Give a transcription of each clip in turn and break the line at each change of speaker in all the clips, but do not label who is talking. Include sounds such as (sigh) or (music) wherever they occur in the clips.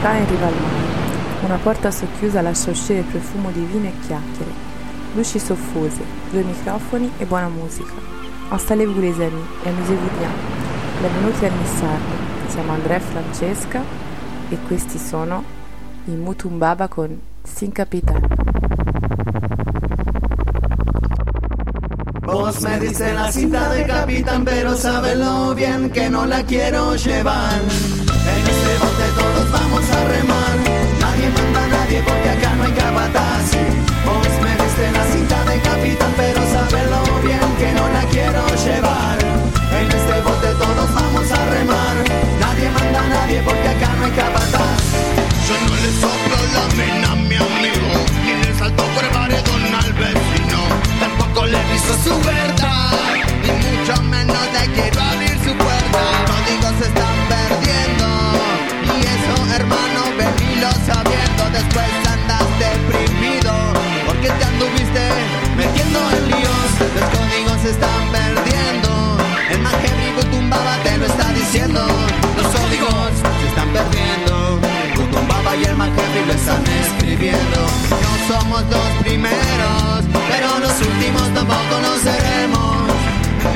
cane in riva al mare. Una porta socchiusa lascia uscire profumo di vino e chiacchiere. Luci soffuse, due microfoni e buona musica. Installez-vous les amis et amusez-vous. Benvenuti a Nissardo. Siamo Andrea e Francesca e questi sono i Mutumbaba con Sin Capitan.
Vos me diste la cinta de capitán, pero sabelo bien que no la quiero llevar. Este bote todos vamos a remar. Nadie manda a nadie porque acá no hay capataz. Vos me diste la cinta de capitán, pero sabelo bien que no la quiero llevar. En este bote todos vamos a remar. Nadie manda a nadie porque acá no hay capataz.
Yo no le soplo la mena a mi amigo, ni le salto por el paredón al vecino. Tampoco le piso su verdad, ni mucho menos le quiero abrir su puerta. Códigos se están perdiendo, están perdiendo, el heavy tumbaba te lo está diciendo. Los códigos se están perdiendo. Kutumbaba y el heavy lo están escribiendo. No somos los primeros, pero los últimos tampoco lo seremos.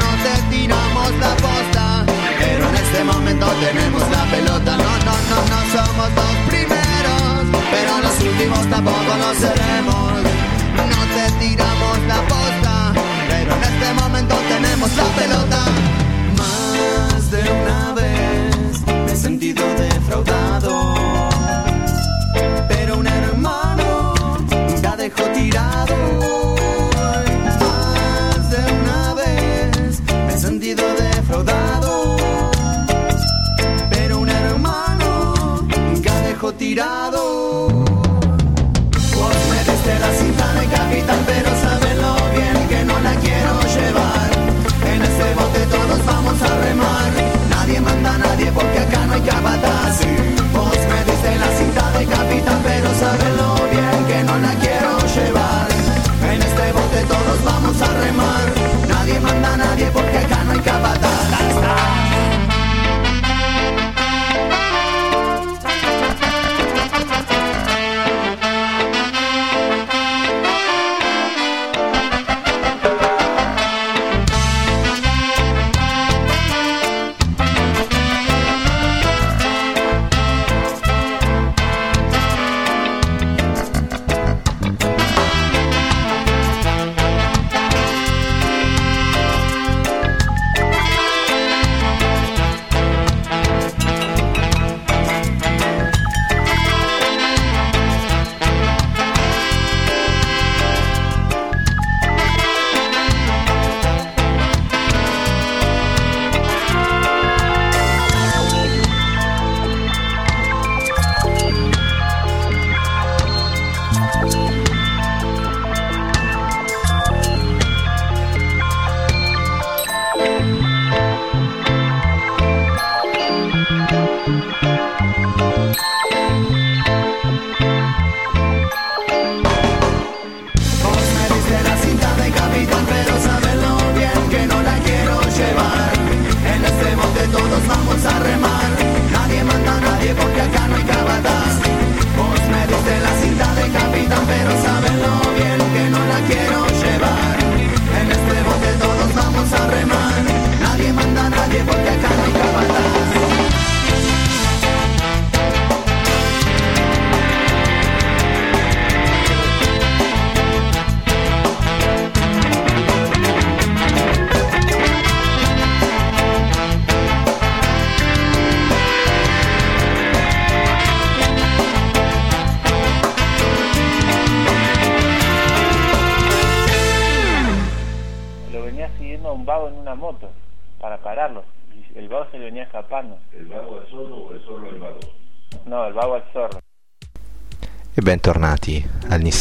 No te tiramos la posta, pero en este momento tenemos la pelota. No, no, no, no somos los primeros, pero los últimos tampoco lo seremos. No te tiramos la posta, pero en este momento tenemos la pelota.
Más de una vez me he sentido defraudado. Pero un hermano nunca dejó tirado. Más de una vez me he sentido defraudado. Pero un hermano nunca dejó tirado. Vos me la cinta
για πατάση.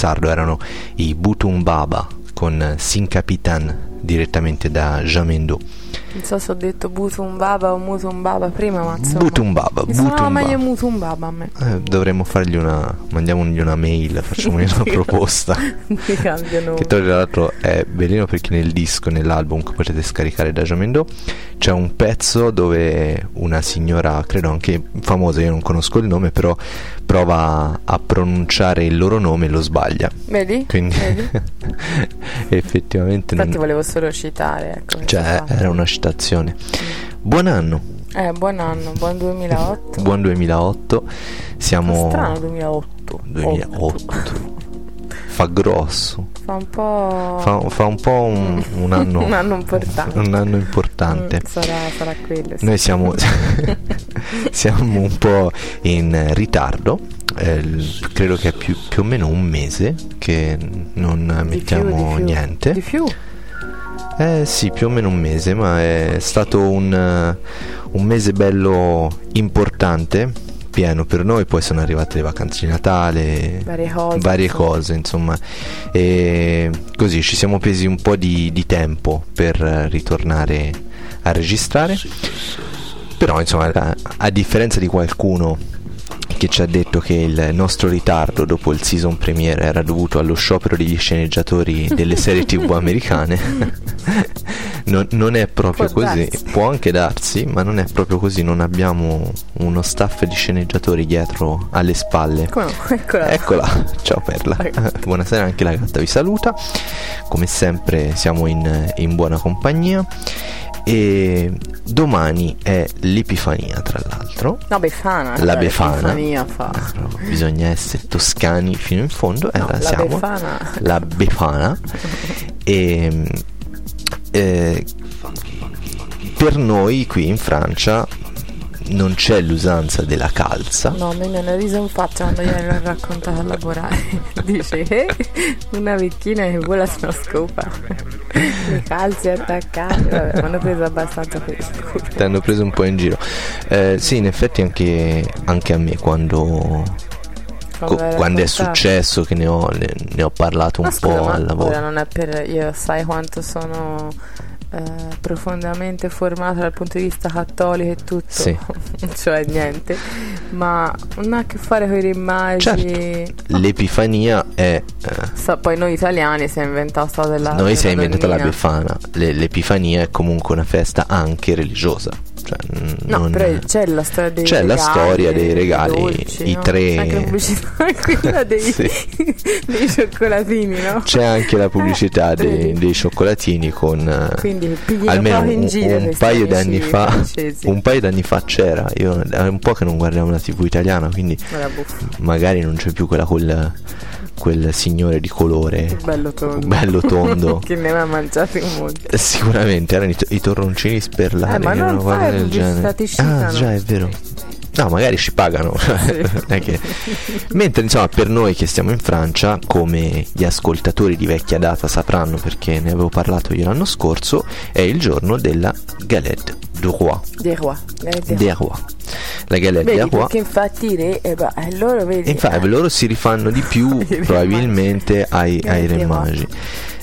Al
Nissardo, erano i Butum Baba con Sin Capitan direttamente da Jamendo.
Non so se ho detto Butumbaba o Mutumbaba prima, ma insomma.
Butumbaba,
Mi suonava meglio
Butumbaba.
Mutumbaba a me.
Eh, dovremmo fargli una. mandiamogli una mail, facciamogli (laughs) una proposta. (laughs) Che tra l'altro è bellino perché nel disco, nell'album che potete scaricare da Jamendo, c'è un pezzo dove una signora, credo anche famosa, io non conosco il nome, però prova a pronunciare il loro nome e lo sbaglia.
Vedi?
Quindi
Vedi? (laughs)
effettivamente
Infatti
non...
volevo solo citare. Ecco,
Cioè, era una citazione. Buon anno,
Eh, buon anno, buon 2008.
buon 2008. Siamo...
Strano 2008.
2008. Fa grosso.
Fa un po'.
Fa, fa un po' un, (laughs) un anno...
un anno importante.
un anno importante.
Mm, sarà, sarà quello. sì.
Noi siamo, (laughs) (laughs) siamo un po' in ritardo, eh, credo che è più, più o meno un mese che non
Di più,
mettiamo
di più.
niente.
Di più?
Eh sì, più o meno un mese, ma è stato un, eh, un mese bello importante, pieno per noi, poi sono arrivate le vacanze di Natale,
Varie cose,
varie
insomma.
cose, insomma. E così ci siamo presi un po' di, di tempo per ritornare a registrare. Però insomma, a, a differenza di qualcuno che ci ha detto che il nostro ritardo dopo il season premiere era dovuto allo sciopero degli sceneggiatori delle serie tv americane, (laughs) non, non è proprio
Può
così.
darsi.
Può anche darsi, ma non è proprio così. Non abbiamo uno staff di sceneggiatori dietro alle spalle.
Come no? Eccola.
Eccola, ciao Perla. (laughs) Buonasera, anche la gatta vi saluta. Come sempre siamo in, in buona compagnia. E domani è l'Epifania, tra l'altro.
No, Befana.
La
cioè,
Befana. Eh, però bisogna essere toscani fino in fondo. Eh,
No,
la
la
siamo.
Befana.
La Befana. E eh, per noi qui in Francia non c'è l'usanza della calza.
No, me mi hanno riso in faccia quando gliene l'ho raccontato a lavorare. (laughs) Dice, eh, una vecchina che vola su una scopa. I calzi attaccati. Vabbè, mi hanno preso abbastanza per il culo.
Ti hanno preso un po' in giro. Eh, sì, in effetti anche, anche a me quando, quando è successo che ne ho, ne, ne ho parlato un
Ma scusa,
po' al lavoro.
non è per io sai quanto sono eh, profondamente formata dal punto di vista cattolico e tutto
Sì. (laughs)
cioè niente ma non ha a che fare con i rimagi
Certo. L'Epifania è... eh,
Sa- poi noi italiani si è inventato sta della
noi si è inventata la. Befana. Le- L'Epifania è comunque una festa anche religiosa. Cioè,
No,
non-
però c'è la storia dei
C'è la
regali,
storia dei regali,
dolci,
i
no?
tre-
Anche la pubblicità (laughs) quella dei,
Sì. (laughs)
dei cioccolatini, no?
C'è anche la pubblicità
Eh,
dei, dei cioccolatini con eh,
Quindi
almeno un, un paio di
amici
anni fa
francesi.
un paio d'anni fa c'era io è un po' che non guardiamo la tv italiana quindi
buffo,
magari non c'è più quella col quel signore di colore.
Bello tondo.
bello tondo. (laughs)
Che ne aveva mangiati un.
Eh, sicuramente erano i, to- i torroncini sperlati
Eh, ma
erano
non fai
del genere. ah già è vero No, magari ci pagano. (laughs) Che- Mentre insomma per noi che stiamo in Francia, come gli ascoltatori di vecchia data sapranno perché ne avevo parlato io l'anno scorso, è il giorno della Galette du Roi.
Dei roi. eh,
Des Rois. La Galette des
Vedi,
Rois.
perché infatti re, eh, beh, eh, loro vedi.
Infatti
eh,
loro si rifanno di più (laughs) probabilmente ai, ai
Ai re
magi.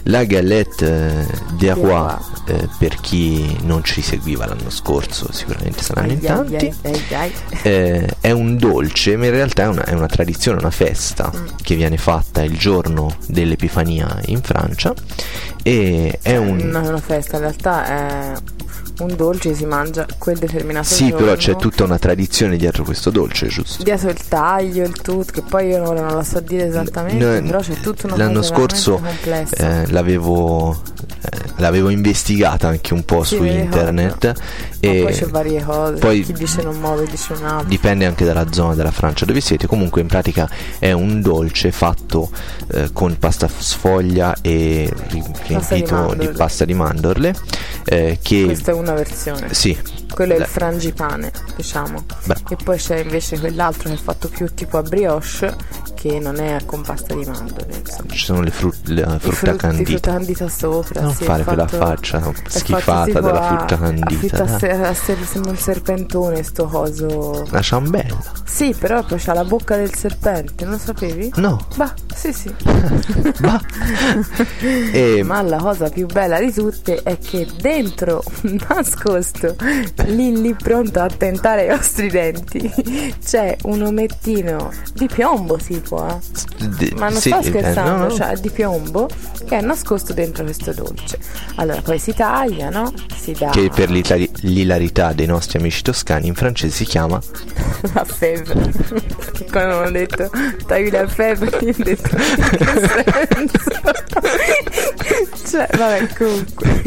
La galette eh, des rois, eh, per chi non ci seguiva l'anno scorso, sicuramente saranno in tanti, eh, è un dolce, ma in realtà è una, è una tradizione, una festa
Mm.
che viene fatta il giorno dell'Epifania in Francia. E è un...
Non è una festa, in realtà è un dolce, si mangia quel determinato
Sì,
giorno.
però c'è tutta una tradizione dietro questo dolce, giusto?
Dietro il taglio, il tutto, che poi io ora non la so dire esattamente,
No,
però c'è tutta una
L'anno scorso eh, l'avevo, eh, l'avevo investigata anche un po'
Sì,
su internet e
poi c'è varie cose,
poi-
chi dice non muove dice un altro.
dipende anche dalla zona della Francia dove siete. Comunque in pratica è un dolce fatto eh, con pasta sfoglia e ri- riempito di,
mandorle.
pasta di mandorle che
una versione.
sì,
Quello è il frangipane, diciamo.
Bravo.
E poi c'è invece quell'altro che è fatto più tipo a brioche, che non è con pasta di mandorle. Insomma.
ci sono le, la
I
frutta
frutti-
candita.
frutta candita sopra.
Non
sì,
fare quella faccia schifata della frutta
a
candita.
a
dai.
se- sembra un serpentone sto coso.
La ciambella.
Sì, però poi c'ha la bocca del serpente, non lo sapevi?
No.
Bah, Sì, sì. (laughs) (laughs)
E,
Ma la cosa più bella di tutte è che dentro, nascosto, lì lì pronto a tentare i vostri denti, (laughs) c'è un omettino di piombo tipo, eh.
d-
Ma non
sì,
sto
eh,
scherzando,
no, no.
cioè di piombo che è nascosto dentro questo dolce. Allora poi si taglia, no? Si dà
che per l'itali- l'ilarità dei nostri amici toscani in francese si chiama (laughs)
la febbre. Quando hanno detto tagli la febbre, io ho detto (laughs) cioè, vabbè, comunque.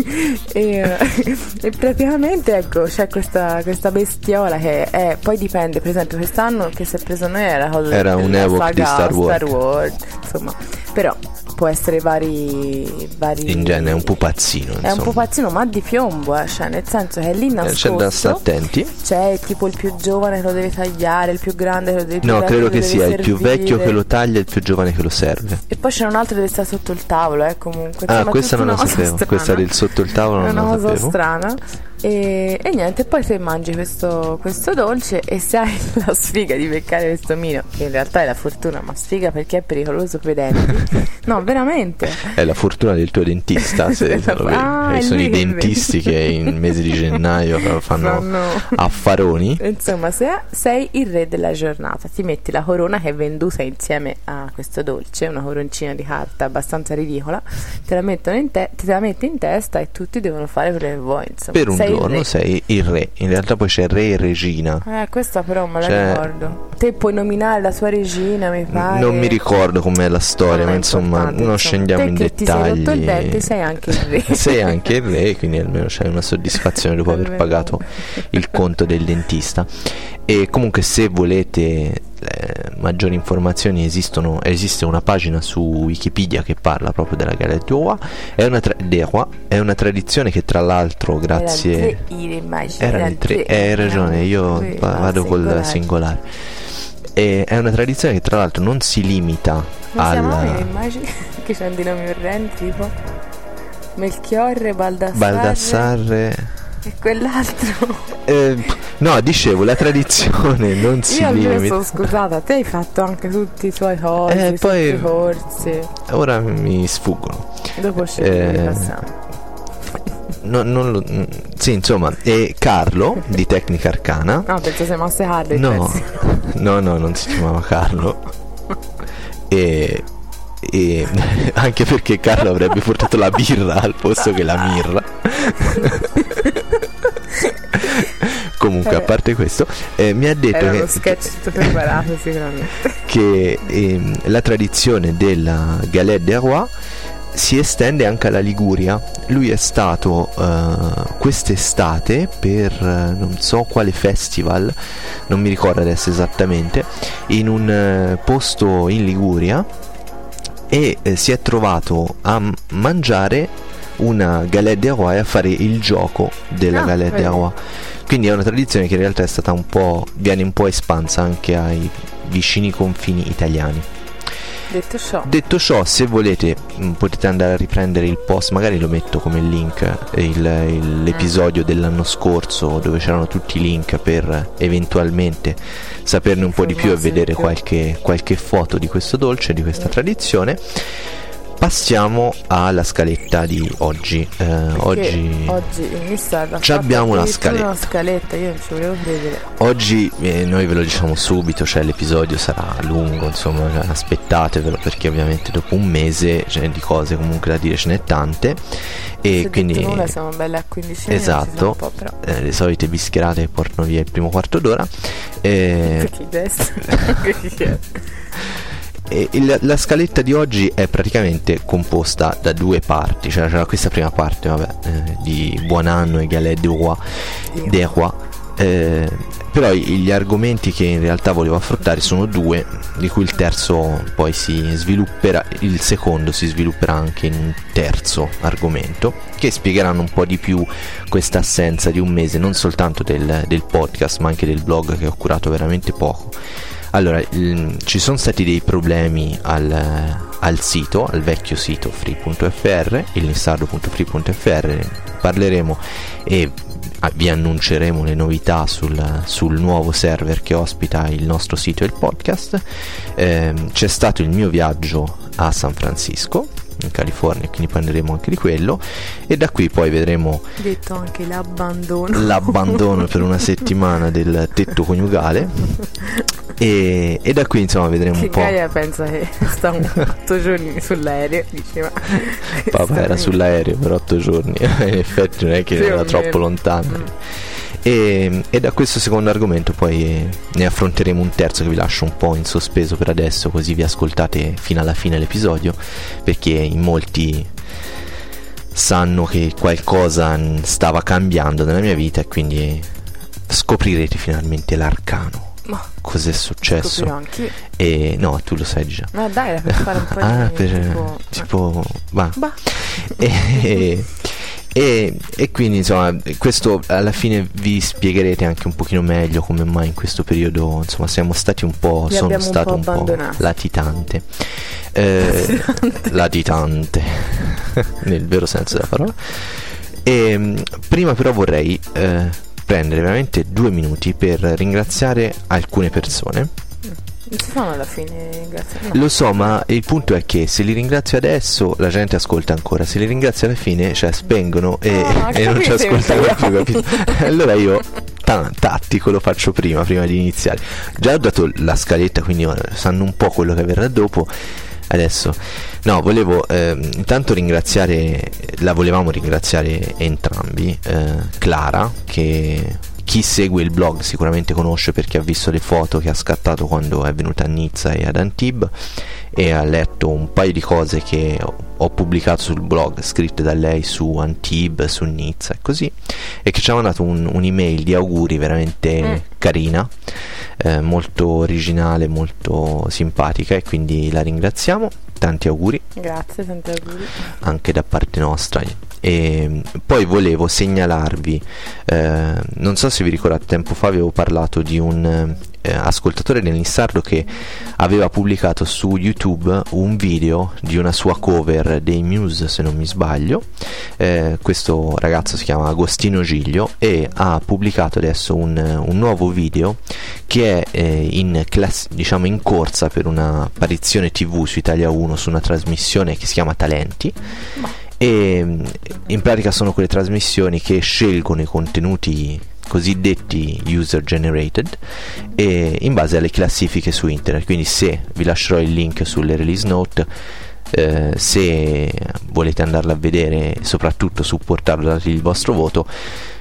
E, eh, e praticamente ecco, c'è questa, questa bestiola che è, poi dipende, per esempio, quest'anno che si è preso noi era cosa
Era un Ewok di Star Wars.
Star Wars, insomma, però può essere vari, vari
in genere è un pupazzino
è un
insomma.
pupazzino ma di piombo eh, cioè nel senso che è lì
Eh,
nascosto
c'è da stare attenti
c'è tipo il più giovane che lo deve tagliare, il più grande che lo deve più
no credo che sia il più
servire.
vecchio che lo taglia e il più giovane che lo serve
E poi c'è un altro che stare sotto il tavolo, eh, comunque.
ah
Insomma,
questa non la
una cosa
sapevo
strana.
questa del sotto il tavolo
È
non
una
la
cosa
sapevo
strana. E, e niente, poi se mangi questo, questo dolce e se hai (laughs) la sfiga di beccare questo mino, che in realtà è la fortuna, ma sfiga perché è pericoloso per i denti. (laughs) No, veramente.
è la fortuna del tuo dentista se (laughs) lo.
Ah,
Eh,
è
sono i dentisti che in mese di gennaio fanno
Fanno-
affaroni
Insomma, se sei il re della giornata, ti metti la corona che è venduta insieme a questo dolce, una coroncina di carta abbastanza ridicola, te la, mettono in te- te la metti in testa e tutti devono fare quello che vuoi. Insomma.
per un
Sei
giorno sei il re in realtà poi c'è re e regina
Eh, questa però me la
Cioè-
ricordo. Te puoi nominare la tua regina, mi pare.
non mi ricordo com'è la storia
è
ma insomma non
insomma.
scendiamo
Te
in
sei
dettagli
il dente, sei anche il re. (laughs)
sei anche il re quindi almeno c'hai una soddisfazione dopo (laughs) aver pagato il conto del dentista e comunque se volete eh, maggiori informazioni esistono, esiste una pagina su Wikipedia che parla proprio della Roi è una, tra- è una tradizione che tra l'altro grazie
Erano tre ire immagini.
erano i tre, hai ragione, io
ah,
vado col
singolare.
E è una tradizione che tra l'altro non si limita al
le immagini? (laughs) che c'hanno dei nomi orrendi, tipo Melchiorre, Baldassarre,
Baldassarre.
E quell'altro.
Eh, no, dicevo, la tradizione (laughs) non si
Io
limita.
sono scusata, te hai fatto anche tutti i tuoi cosi,
Eh, poi-
corsi.
Ora mi sfuggono.
Dopo ci
Eh,
ripassiamo.
No, non lo- mm, sì, insomma, e Carlo di Tecnica Arcana.
No, penso sei Masse Harley.
No, (laughs) no, no, non si chiamava Carlo. E, e (laughs) anche perché Carlo avrebbe portato la birra al posto che la mirra. Comunque, a parte questo, eh, mi ha detto
Era
che,
uno sketch tutto preparato sicuramente. (laughs)
che ehm, la tradizione della Galette des Rois si estende anche alla Liguria. Lui è stato eh, quest'estate per eh, non so quale festival, non mi ricordo adesso esattamente, in un eh, posto in Liguria e si è trovato a m- mangiare una Galette des Rois e a fare il gioco della
Ah,
Galette des. Rois. Quindi è una tradizione che in realtà è stata un po', viene un po' espansa anche ai vicini confini italiani.
Detto ciò,
Detto ciò, se volete mh, potete andare a riprendere il post, magari lo metto come link, eh, il- il- l'episodio dell'anno scorso dove c'erano tutti i link per eh, eventualmente saperne un po' di più e vedere qualche, qualche foto di questo dolce, di questa tradizione. Passiamo alla scaletta di oggi. Eh, oggi...
oggi il mister
Ci abbiamo una scaletta.
una scaletta, io non ci volevo credere.
Oggi eh, noi ve lo diciamo subito, cioè l'episodio sarà lungo, insomma aspettatevelo perché ovviamente dopo un mese ce n'è di cose comunque da dire ce n'è tante e
Se
quindi
nulla siamo belle a 15 minuti.
esatto,
po',
eh, le solite bischerate che portano via il primo quarto d'ora. Eh,
Perché adesso? (laughs)
E il- la scaletta di oggi è praticamente composta da due parti, cioè c'è questa prima parte vabbè, eh, di Buon anno e Galette du Roi, des Rois. Eh, però gli argomenti che in realtà volevo affrontare sono due, di cui il terzo poi si svilupperà, il secondo si svilupperà anche in un terzo argomento, che spiegheranno un po' di più questa assenza di un mese, non soltanto del, del podcast, ma anche del blog che ho curato veramente poco. Allora, il- ci sono stati dei problemi al, al sito, al vecchio sito free.fr, il nissardo.free.fr, parleremo e vi annunceremo le novità sul, sul, nuovo server che ospita il nostro sito e il podcast. Eh, c'è stato il mio viaggio a San Francisco in California, quindi parleremo anche di quello e da qui poi vedremo
detto anche l'abbandono
l'abbandono per una (laughs) settimana del tetto coniugale e, e da qui insomma vedremo
che
un po'.
Gaia pensa che sta otto giorni sull'aereo, diceva.
Papà era sull'aereo per otto giorni, (laughs) in effetti non è che era troppo lontano. E, e, da questo secondo argomento poi ne affronteremo un terzo che vi lascio un po' in sospeso per adesso così vi ascoltate fino alla fine l'episodio perché in molti sanno che qualcosa stava cambiando nella mia vita e quindi scoprirete finalmente l'arcano. Ma cos'è successo? E no, tu lo sai già.
Ma dai, per fare un po' (laughs) ah, di per, tipo,
tipo va. Bah. E, e, e, quindi insomma questo alla fine vi spiegherete anche un pochino meglio come mai in questo periodo insomma siamo stati un po'
Li
sono stato
un po',
un po latitante. Eh, latitante. (laughs) nel vero senso della parola. E prima però vorrei eh, prendere veramente due minuti per ringraziare alcune persone
non si fanno alla fine ringraziare.
No. Lo so, ma il punto è che se li ringrazio adesso la gente ascolta ancora, se li ringrazio alla fine, cioè spengono e,
oh, (laughs)
e non ci ascoltano più, capito? (laughs) allora io tattico lo faccio prima, prima di iniziare. Già ho dato la scaletta, quindi sanno un po' quello che verrà dopo. Adesso, no, volevo eh, intanto ringraziare, la volevamo ringraziare entrambi, eh, Clara che chi segue il blog sicuramente conosce perché ha visto le foto che ha scattato quando è venuta a Nizza e ad Antibes e ha letto un paio di cose che ho pubblicato sul blog scritte da lei su Antibes, su Nizza e così e che ci ha mandato un, un'email di auguri veramente mm. carina eh, molto originale molto simpatica e quindi la ringraziamo. Tanti auguri.
Grazie tanti auguri.
Anche da parte nostra e poi volevo segnalarvi, eh, non so se vi ricordate, tempo fa avevo parlato di un eh, ascoltatore dell'Insardo che aveva pubblicato su YouTube un video di una sua cover dei Muse, se non mi sbaglio. Eh, questo ragazzo si chiama Agostino Giglio e ha pubblicato adesso un, un nuovo video che è eh, in, class- diciamo in corsa per un'apparizione TV su Italia 1 su una trasmissione che si chiama Talenti. E in pratica sono quelle trasmissioni che scelgono i contenuti cosiddetti user generated in base alle classifiche su internet. Quindi se vi lascerò il link sulle release note eh, se volete andarla a vedere e soprattutto supportarlo date il vostro voto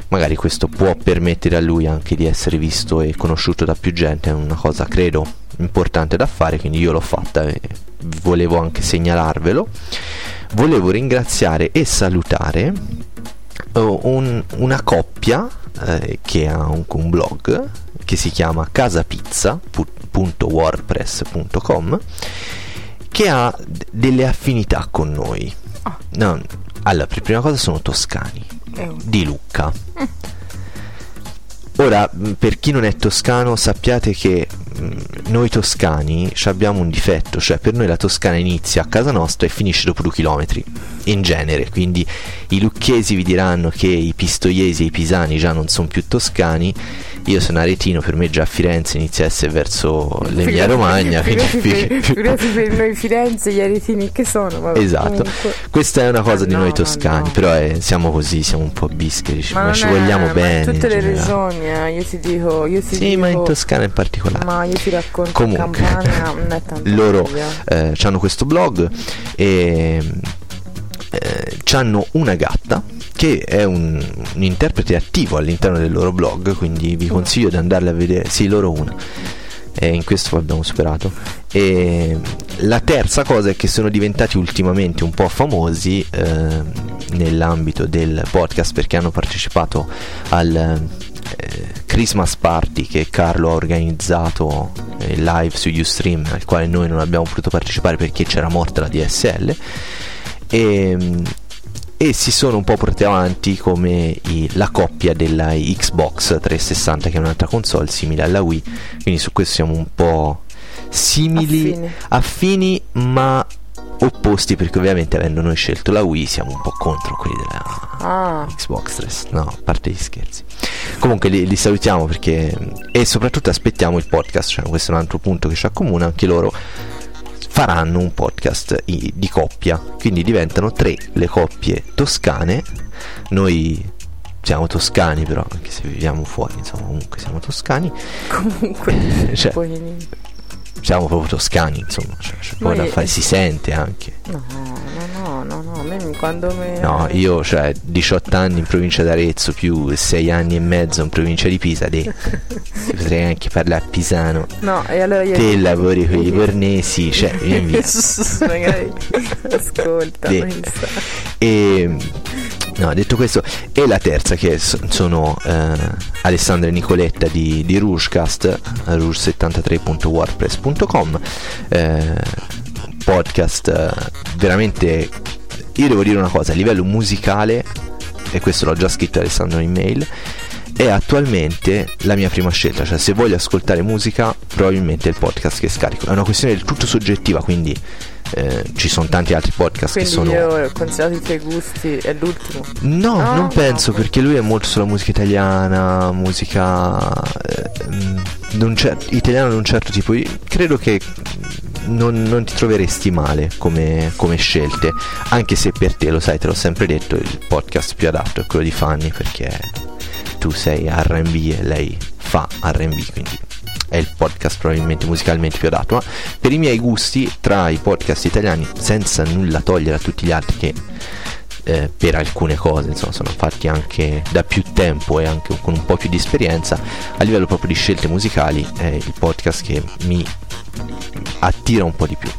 magari questo può permettere a lui anche di essere visto e conosciuto da più gente. È una cosa credo importante da fare quindi io l'ho fatta e volevo anche segnalarvelo volevo ringraziare e salutare uh, un, una coppia eh, che ha un, un, blog che si chiama casapizza.wordpress.com che ha d- delle affinità con noi. Oh. No, allora, per prima cosa sono toscani eh. di Lucca. Ora, per chi non è toscano, sappiate che noi toscani abbiamo un difetto, cioè per noi la Toscana inizia a casa nostra e finisce dopo due chilometri, in genere, quindi i lucchesi vi diranno che i pistoiesi e i pisani già non sono più toscani, io sono aretino, per me già Firenze inizia a essere verso l'Emilia Romagna.
Figurati per noi Firenze, gli aretini che sono. Vabbè,
esatto, comunque. questa è una cosa ah, di no, noi toscani, no. però è, siamo così, siamo un po' bischeri, ma, ma ci vogliamo bene.
Ma in tutte le regioni, eh, io ti dico... Io ti
sì,
dico,
ma in Toscana in particolare.
Ma io ti racconto
Comunque,
Campania (laughs)
loro eh, hanno questo blog e eh, hanno una gatta che è un, un, interprete attivo all'interno del loro blog, quindi vi consiglio di andarle a vedere. Sì, loro una. E in questo abbiamo superato. E la terza cosa è che sono diventati ultimamente un po' famosi eh, nell'ambito del podcast perché hanno partecipato al eh, Christmas Party che Carlo ha organizzato eh, live su Ustream al quale noi non abbiamo potuto partecipare perché c'era morta la DSL e, e si sono un po' portati avanti come i, la coppia della Xbox 360 che è un'altra console simile alla Wii. Quindi su questo siamo un po' simili affini, affini ma opposti perché ovviamente avendo noi scelto la Wii siamo un po' contro quelli della ah. Xbox 360 no a parte gli scherzi. Comunque li, li salutiamo perché e soprattutto aspettiamo il podcast, cioè questo è un altro punto che ci accomuna, anche loro faranno un podcast di coppia, quindi diventano tre le coppie toscane. Noi siamo toscani però, anche se viviamo fuori, insomma, comunque siamo toscani.
Comunque, (laughs)
Cioè,
poi...
siamo proprio toscani, insomma, cioè, c'è poco da fare, si sente anche.
No, no, no, no, no, a me quando mi...
No, io cioè 18 anni in provincia d'Arezzo più 6 anni e mezzo in provincia di Pisa, de, (laughs) potrei anche parlare pisano.
No, e allora io...
Te lavori con i bornesi, cioè, vieni via. (laughs)
Magari (laughs) ascolta.
E no, detto questo, e la terza che so- sono eh, Alessandra e Nicoletta di, di Rougecast, rouge73.wordpress.com, eh, podcast eh, veramente. Io devo dire una cosa, a livello musicale, e questo l'ho già scritto Alessandro in mail, è attualmente la mia prima scelta, cioè se voglio ascoltare musica probabilmente è il podcast che scarico. È una questione del tutto soggettiva, quindi eh, ci sono tanti altri podcast
Quindi
che sono...
io ho considerato i tuoi gusti, è l'ultimo.
No,
No,
non penso
no.
perché lui è molto sulla musica italiana, musica eh, cer- italiana di un certo tipo. Io credo che non, non ti troveresti male come, come scelte, anche se per te, lo sai, te l'ho sempre detto, il podcast più adatto è quello di Fanny perché tu sei RB e lei fa RB, quindi è il podcast probabilmente musicalmente più adatto. Ma per i miei gusti, tra i podcast italiani, senza nulla togliere a tutti gli altri che eh, per alcune cose insomma sono fatti anche da più tempo e anche con un po' più di esperienza a livello proprio di scelte musicali è il podcast che mi attira un po' di più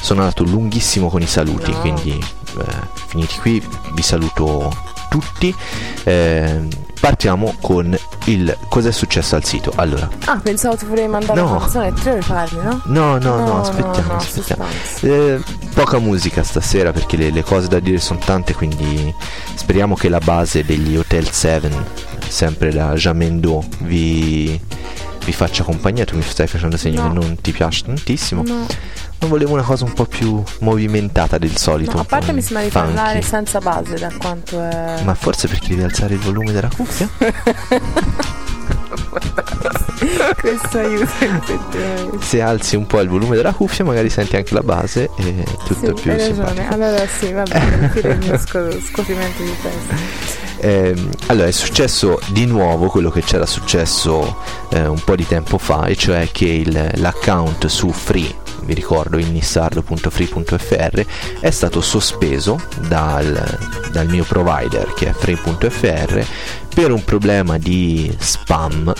sono andato lunghissimo con i saluti quindi eh, finiti qui vi saluto tutti Eh, partiamo con il cos'è successo al sito allora
Ah, pensavo tu volevi mandare
No.
una canzone e te le parli, no?
no no no,
No,
aspettiamo
no,
aspettiamo. Eh, poca musica stasera perché le, le cose da dire sono tante, quindi speriamo che la base degli Hotel 7, sempre da Jamendo, vi, vi faccia compagnia. Tu mi stai facendo segno
No.
che non ti piace tantissimo.
No,
Ma volevo una cosa un po' più movimentata del solito.
no, a parte mi sembra di
funky.
parlare senza base da quanto è...
Ma forse perché devi alzare il volume della cuffia? (laughs) (laughs)
Questo aiuta effettivamente.
Se alzi un po' il volume della cuffia, magari senti anche la base e tutto è
Sì,
più
hai
simpatico.
ragione. Allora sì, va bene, (laughs) il mio sco- scoprimento di testa.
Ehm, allora è successo di nuovo quello che c'era successo eh, un po' di tempo fa, e cioè che il- l'account su Free, vi ricordo innissardo.free.fr, è stato sospeso dal, dal mio provider che è free.fr per un problema di spam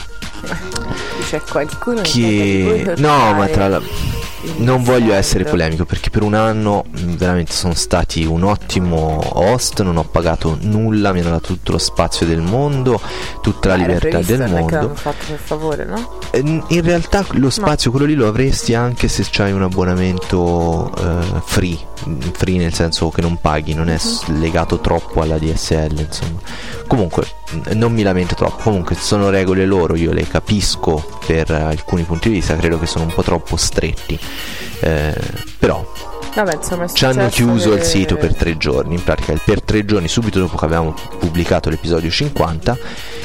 C'è qualcuno
che...
che
No, ma tra l'altro... Non voglio essere polemico perché per un anno mh, veramente sono stati un ottimo host, non ho pagato nulla, mi hanno dato tutto lo spazio del mondo, tutta la libertà del mondo.
fatto per favore, no?
Eh, n- In realtà lo spazio quello lì lo avresti anche se c'hai un abbonamento eh, free, mm, free nel senso che non paghi, non è s- legato troppo alla DSL, insomma. Comunque mh, non mi lamento troppo, comunque sono regole loro, io le capisco per alcuni punti di vista, credo che sono un po' troppo stretti. Eh, però
Vabbè, insomma,
ci hanno chiuso
che-
il sito per tre giorni, in pratica per tre giorni subito dopo che avevamo pubblicato l'episodio 50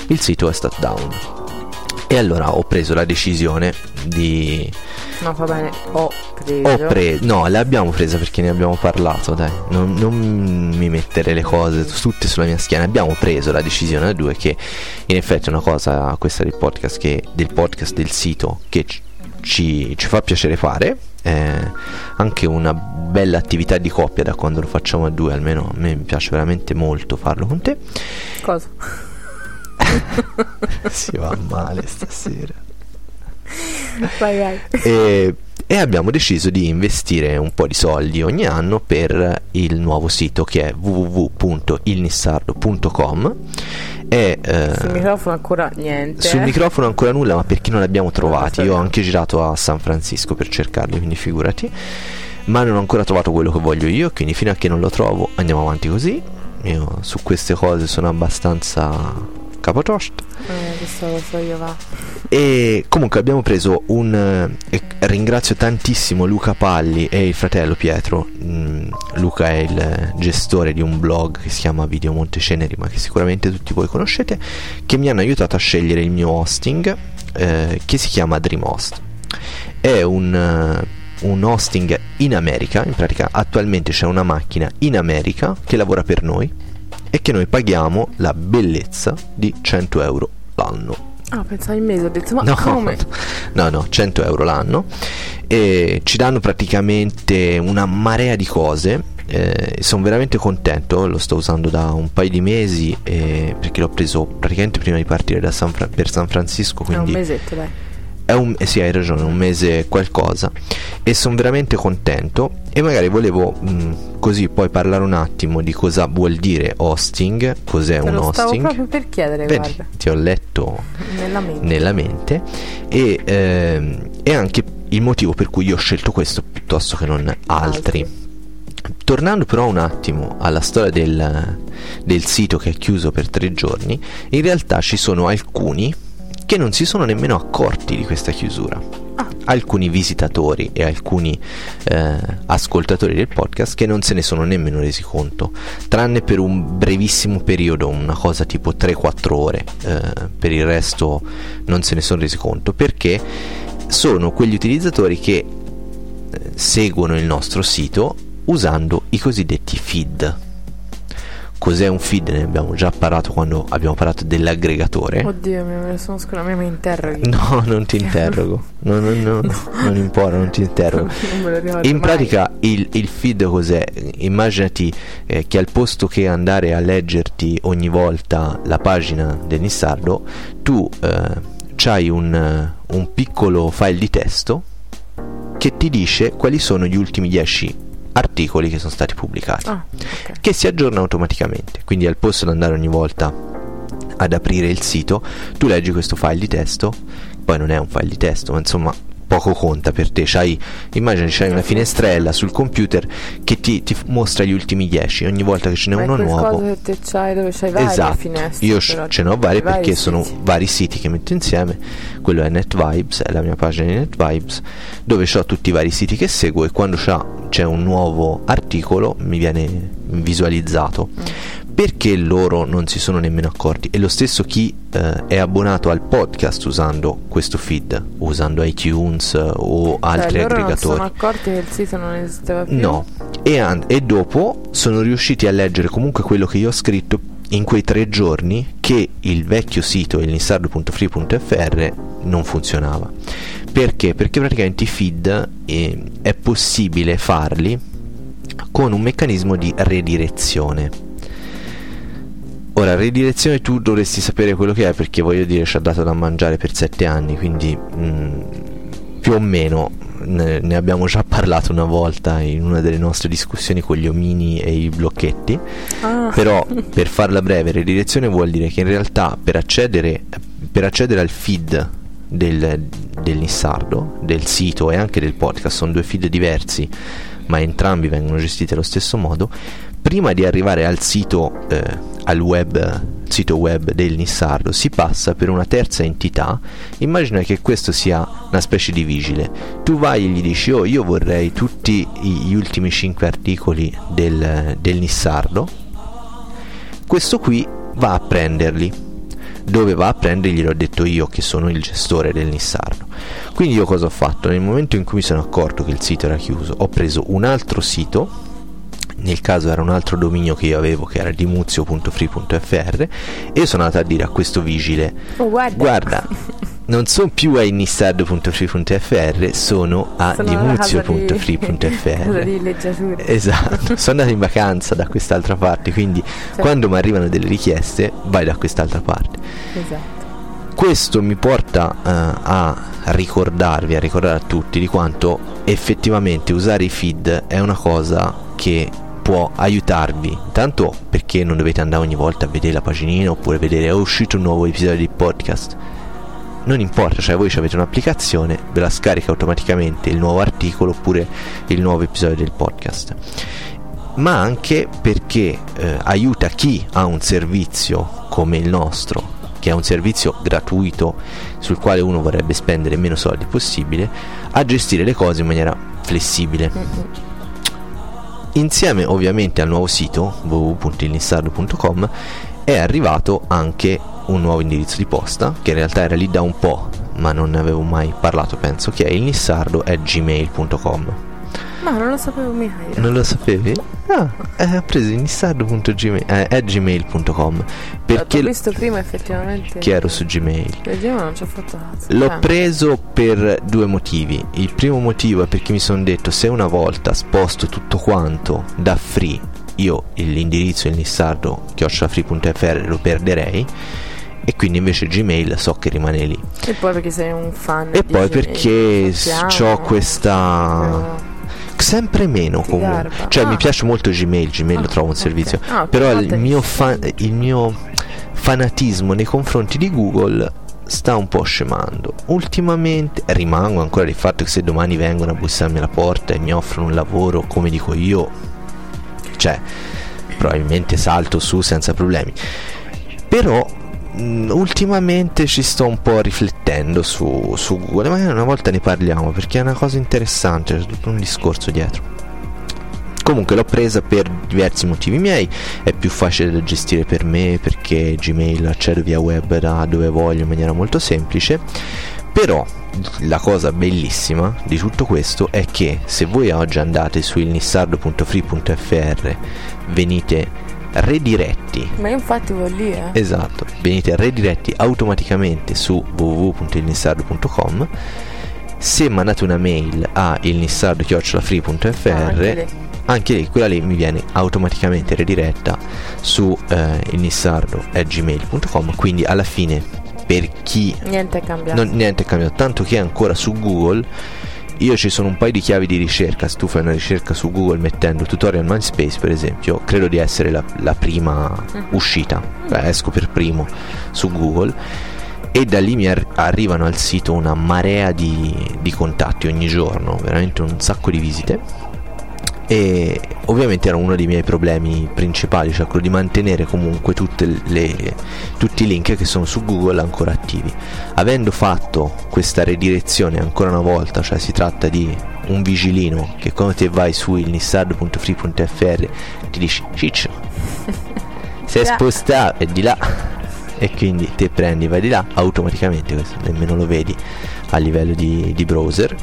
il sito è stato down. E allora ho preso la decisione di...
No, va bene, ho preso.
Ho preso... No, l'abbiamo presa perché ne abbiamo parlato, dai. Non, non mi mettere le cose tutte sulla mia schiena. Abbiamo preso la decisione a due che in effetti è una cosa, questa del podcast, che, del podcast del sito, che ci- ci, fa piacere fare. È anche una bella attività di coppia da quando lo facciamo a due, almeno a me mi piace veramente molto farlo con te.
Cosa? (laughs)
si va male stasera.
Vai, vai.
e, e abbiamo deciso di investire un po' di soldi ogni anno per il nuovo sito che è www.ilnissardo.com e eh,
Sul microfono ancora niente.
sul microfono ancora nulla ma perché non li abbiamo trovati
so
io ho anche girato a San Francisco per cercarli quindi figurati. Ma non ho ancora trovato quello che voglio io quindi fino a che non lo trovo andiamo avanti così. Io su queste cose sono abbastanza Capotosto.
Eh, questo lo so io, va.
E comunque abbiamo preso un... eh, e ringrazio tantissimo Luca Palli e il fratello Pietro. Mm, Luca è il gestore di un blog che si chiama Video Monteceneri, ma che sicuramente tutti voi conoscete, che mi hanno aiutato a scegliere il mio hosting, eh, che si chiama DreamHost. È un... eh, un hosting in America, in pratica attualmente c'è una macchina in America che lavora per noi e che noi paghiamo la bellezza di 100 euro l'anno.
Ah, pensavo in mese, ho detto, ma
No,
come?
no, no, 100 euro l'anno e ci danno praticamente una marea di cose. Eh, sono veramente contento, lo sto usando da un paio di mesi eh, perché l'ho preso praticamente prima di partire da San Fra- per San Francisco.
È un
Quindi
mesetto, dai.
Un, eh sì, hai ragione, un mese qualcosa e sono veramente contento e magari volevo mh, così poi parlare un attimo di cosa vuol dire hosting, cos'è
Te
un
lo stavo
hosting.
proprio per chiedere,
Vedi,
guarda.
ti ho letto
Nella mente.
nella mente e, ehm, e anche il motivo per cui io ho scelto questo piuttosto che non altri. Tornando però un attimo alla storia del, del sito che è chiuso per tre giorni, in realtà ci sono alcuni che non si sono nemmeno accorti di questa chiusura.
Ah.
Alcuni visitatori e alcuni eh, ascoltatori del podcast che non se ne sono nemmeno resi conto, tranne per un brevissimo periodo, una cosa tipo 3-4 ore, eh, per il resto non se ne sono resi conto perché sono quegli utilizzatori che eh, seguono il nostro sito usando i cosiddetti feed. Cos'è un feed? Ne abbiamo già parlato quando abbiamo parlato dell'aggregatore.
Oddio, mi, sono scusa, mi, interroghi.
No, non ti interrogo. No, no, no, non importa, non ti interrogo. (laughs)
non
In
mai.
pratica il, il feed cos'è? Immaginati eh, che al posto che andare a leggerti ogni volta la pagina del Nissardo, tu eh, hai un, eh, un piccolo file di testo che ti dice quali sono gli ultimi 10 articoli che sono stati pubblicati
Ah, ok.
che si aggiorna automaticamente. Quindi al posto di andare ogni volta ad aprire il sito, tu leggi questo file di testo, poi non è un file di testo, ma insomma poco conta per te. C'hai, immagina c'hai una finestrella sul computer che ti, ti mostra gli ultimi 10, ogni volta che ce n'è
Ma
uno nuovo.
che te c'hai dove c'hai varie
Esatto,
finestre.
io
però,
ce ne ho vari
vari
perché sono
siti.
vari siti che metto insieme. Quello è NetVibes, è la mia pagina di NetVibes, dove ho tutti i vari siti che seguo e quando c'ha- c'è un nuovo articolo mi viene visualizzato.
Mm.
Perché loro non si sono nemmeno accorti? E lo stesso chi eh, è abbonato al podcast usando questo feed, usando iTunes eh, o altri
cioè, loro non
aggregatori.
sono accorti che il sito non esisteva più?
No, e, an- e dopo sono riusciti a leggere comunque quello che io ho scritto in quei tre giorni che il vecchio sito, il nissardo.free.fr, non funzionava. Perché? Perché praticamente i feed eh, è possibile farli con un meccanismo di redirezione. Ora, redirezione tu dovresti sapere quello che è perché voglio dire ci ha dato da mangiare per sette anni, quindi mm, più o meno ne, ne abbiamo già parlato una volta in una delle nostre discussioni con gli omini e i blocchetti.
Ah,
Però per farla breve, redirezione vuol dire che in realtà per accedere, per accedere al feed del, del Nissardo, del sito e anche del podcast, sono due feed diversi, ma entrambi vengono gestiti allo stesso modo. Prima di arrivare al sito, eh, al web, sito web del Nissardo, si passa per una terza entità. Immagina che questo sia una specie di vigile. Tu vai e gli dici: Oh, io vorrei tutti gli ultimi 5 articoli del, del Nissardo questo qui va a prenderli. Dove va a prenderli l'ho detto io che sono il gestore del Nissardo. Quindi io cosa ho fatto? Nel momento in cui mi sono accorto che il sito era chiuso, ho preso un altro sito, nel caso era un altro dominio che io avevo che era dimuzio.free.fr e sono andato a dire a questo vigile
oh, guarda.
guarda non sono più a nissardo.free.fr sono a
Sono alla casa di- casa (laughs)
dimuzio.fr
di leggiature.
Esatto, (laughs) sono andato in vacanza da quest'altra parte, quindi quando mi arrivano delle richieste vai da quest'altra parte.
Esatto.
Questo mi porta eh, a ricordarvi, a ricordare a tutti di quanto effettivamente usare i feed è una cosa che può aiutarvi, tanto perché non dovete andare ogni volta a vedere la paginina oppure vedere è uscito un nuovo episodio di podcast. Non importa, cioè voi avete un'applicazione, ve la scarica automaticamente il nuovo articolo oppure il nuovo episodio del podcast. Ma anche perché eh, aiuta chi ha un servizio come il nostro che è un servizio gratuito sul quale uno vorrebbe spendere meno soldi possibile, a gestire le cose in maniera flessibile. Insieme ovviamente al nuovo sito www.ilnissardo.com è arrivato anche un nuovo indirizzo di posta che in realtà era lì da un po' ma non ne avevo mai parlato penso che è il
Ma non lo sapevo mica io.
non lo sapevi? Ah, eh, ho preso nissardo.gmail.com
L'ho
perché
visto prima effettivamente.
che ero su Gmail
non ci ho fatto cazzo.
L'ho
Eh.
preso per due motivi. Il primo motivo è perché mi sono detto se una volta sposto tutto quanto da free, io l'indirizzo il nissardo chiocciolafree.fr lo perderei e quindi invece Gmail so che rimane lì.
E poi perché sei un fan.
E poi
Gmail,
perché ho questa
No.
Sempre meno comunque. Cioè
Ah.
mi piace molto Gmail, Gmail lo
Ah,
trovo un
ok.
servizio,
Ah,
però il mio,
che
fa-
sei-
il mio fanatismo nei confronti di Google sta un po' scemando. Ultimamente rimango ancora del fatto che se domani vengono a bussarmi alla porta e mi offrono un lavoro come dico io, cioè probabilmente salto su senza problemi. Però ultimamente ci sto un po' riflettendo su, su Google, magari una volta ne parliamo perché è una cosa interessante, c'è tutto un discorso dietro. Comunque l'ho presa per diversi motivi miei, è più facile da gestire per me perché Gmail accedo via web da dove voglio in maniera molto semplice, però la cosa bellissima di tutto questo è che se voi oggi andate su ilnissardo.free.fr venite rediretti
Ma infatti voglio lì, eh.
Esatto, venite rediretti automaticamente su www.ilnissardo.com se mandate una mail a
Ah, anche
ilnissardo.free.fr
lì.
anche lì, quella lì mi viene automaticamente rediretta su eh, ilnissardo.gmail.com quindi alla fine per chi
Niente è cambiato.
non, niente è cambiato tanto che ancora su Google io ci sono un paio di chiavi di ricerca se tu fai una ricerca su Google mettendo tutorial MySpace per esempio credo di essere la, la prima uscita. Cioè, esco per primo su Google e da lì mi ar- arrivano al sito una marea di, di contatti ogni giorno veramente un sacco di visite e ovviamente era uno dei miei problemi principali, cioè quello di mantenere comunque tutte le, tutti i link che sono su Google ancora attivi. Avendo fatto questa redirezione ancora una volta, cioè si tratta di un vigilino che quando te vai su ilnissardo.free.fr ti dice Ciccio, (laughs) sei spostato è di là. E quindi te prendi vai di là automaticamente, questo nemmeno lo vedi a livello di, di browser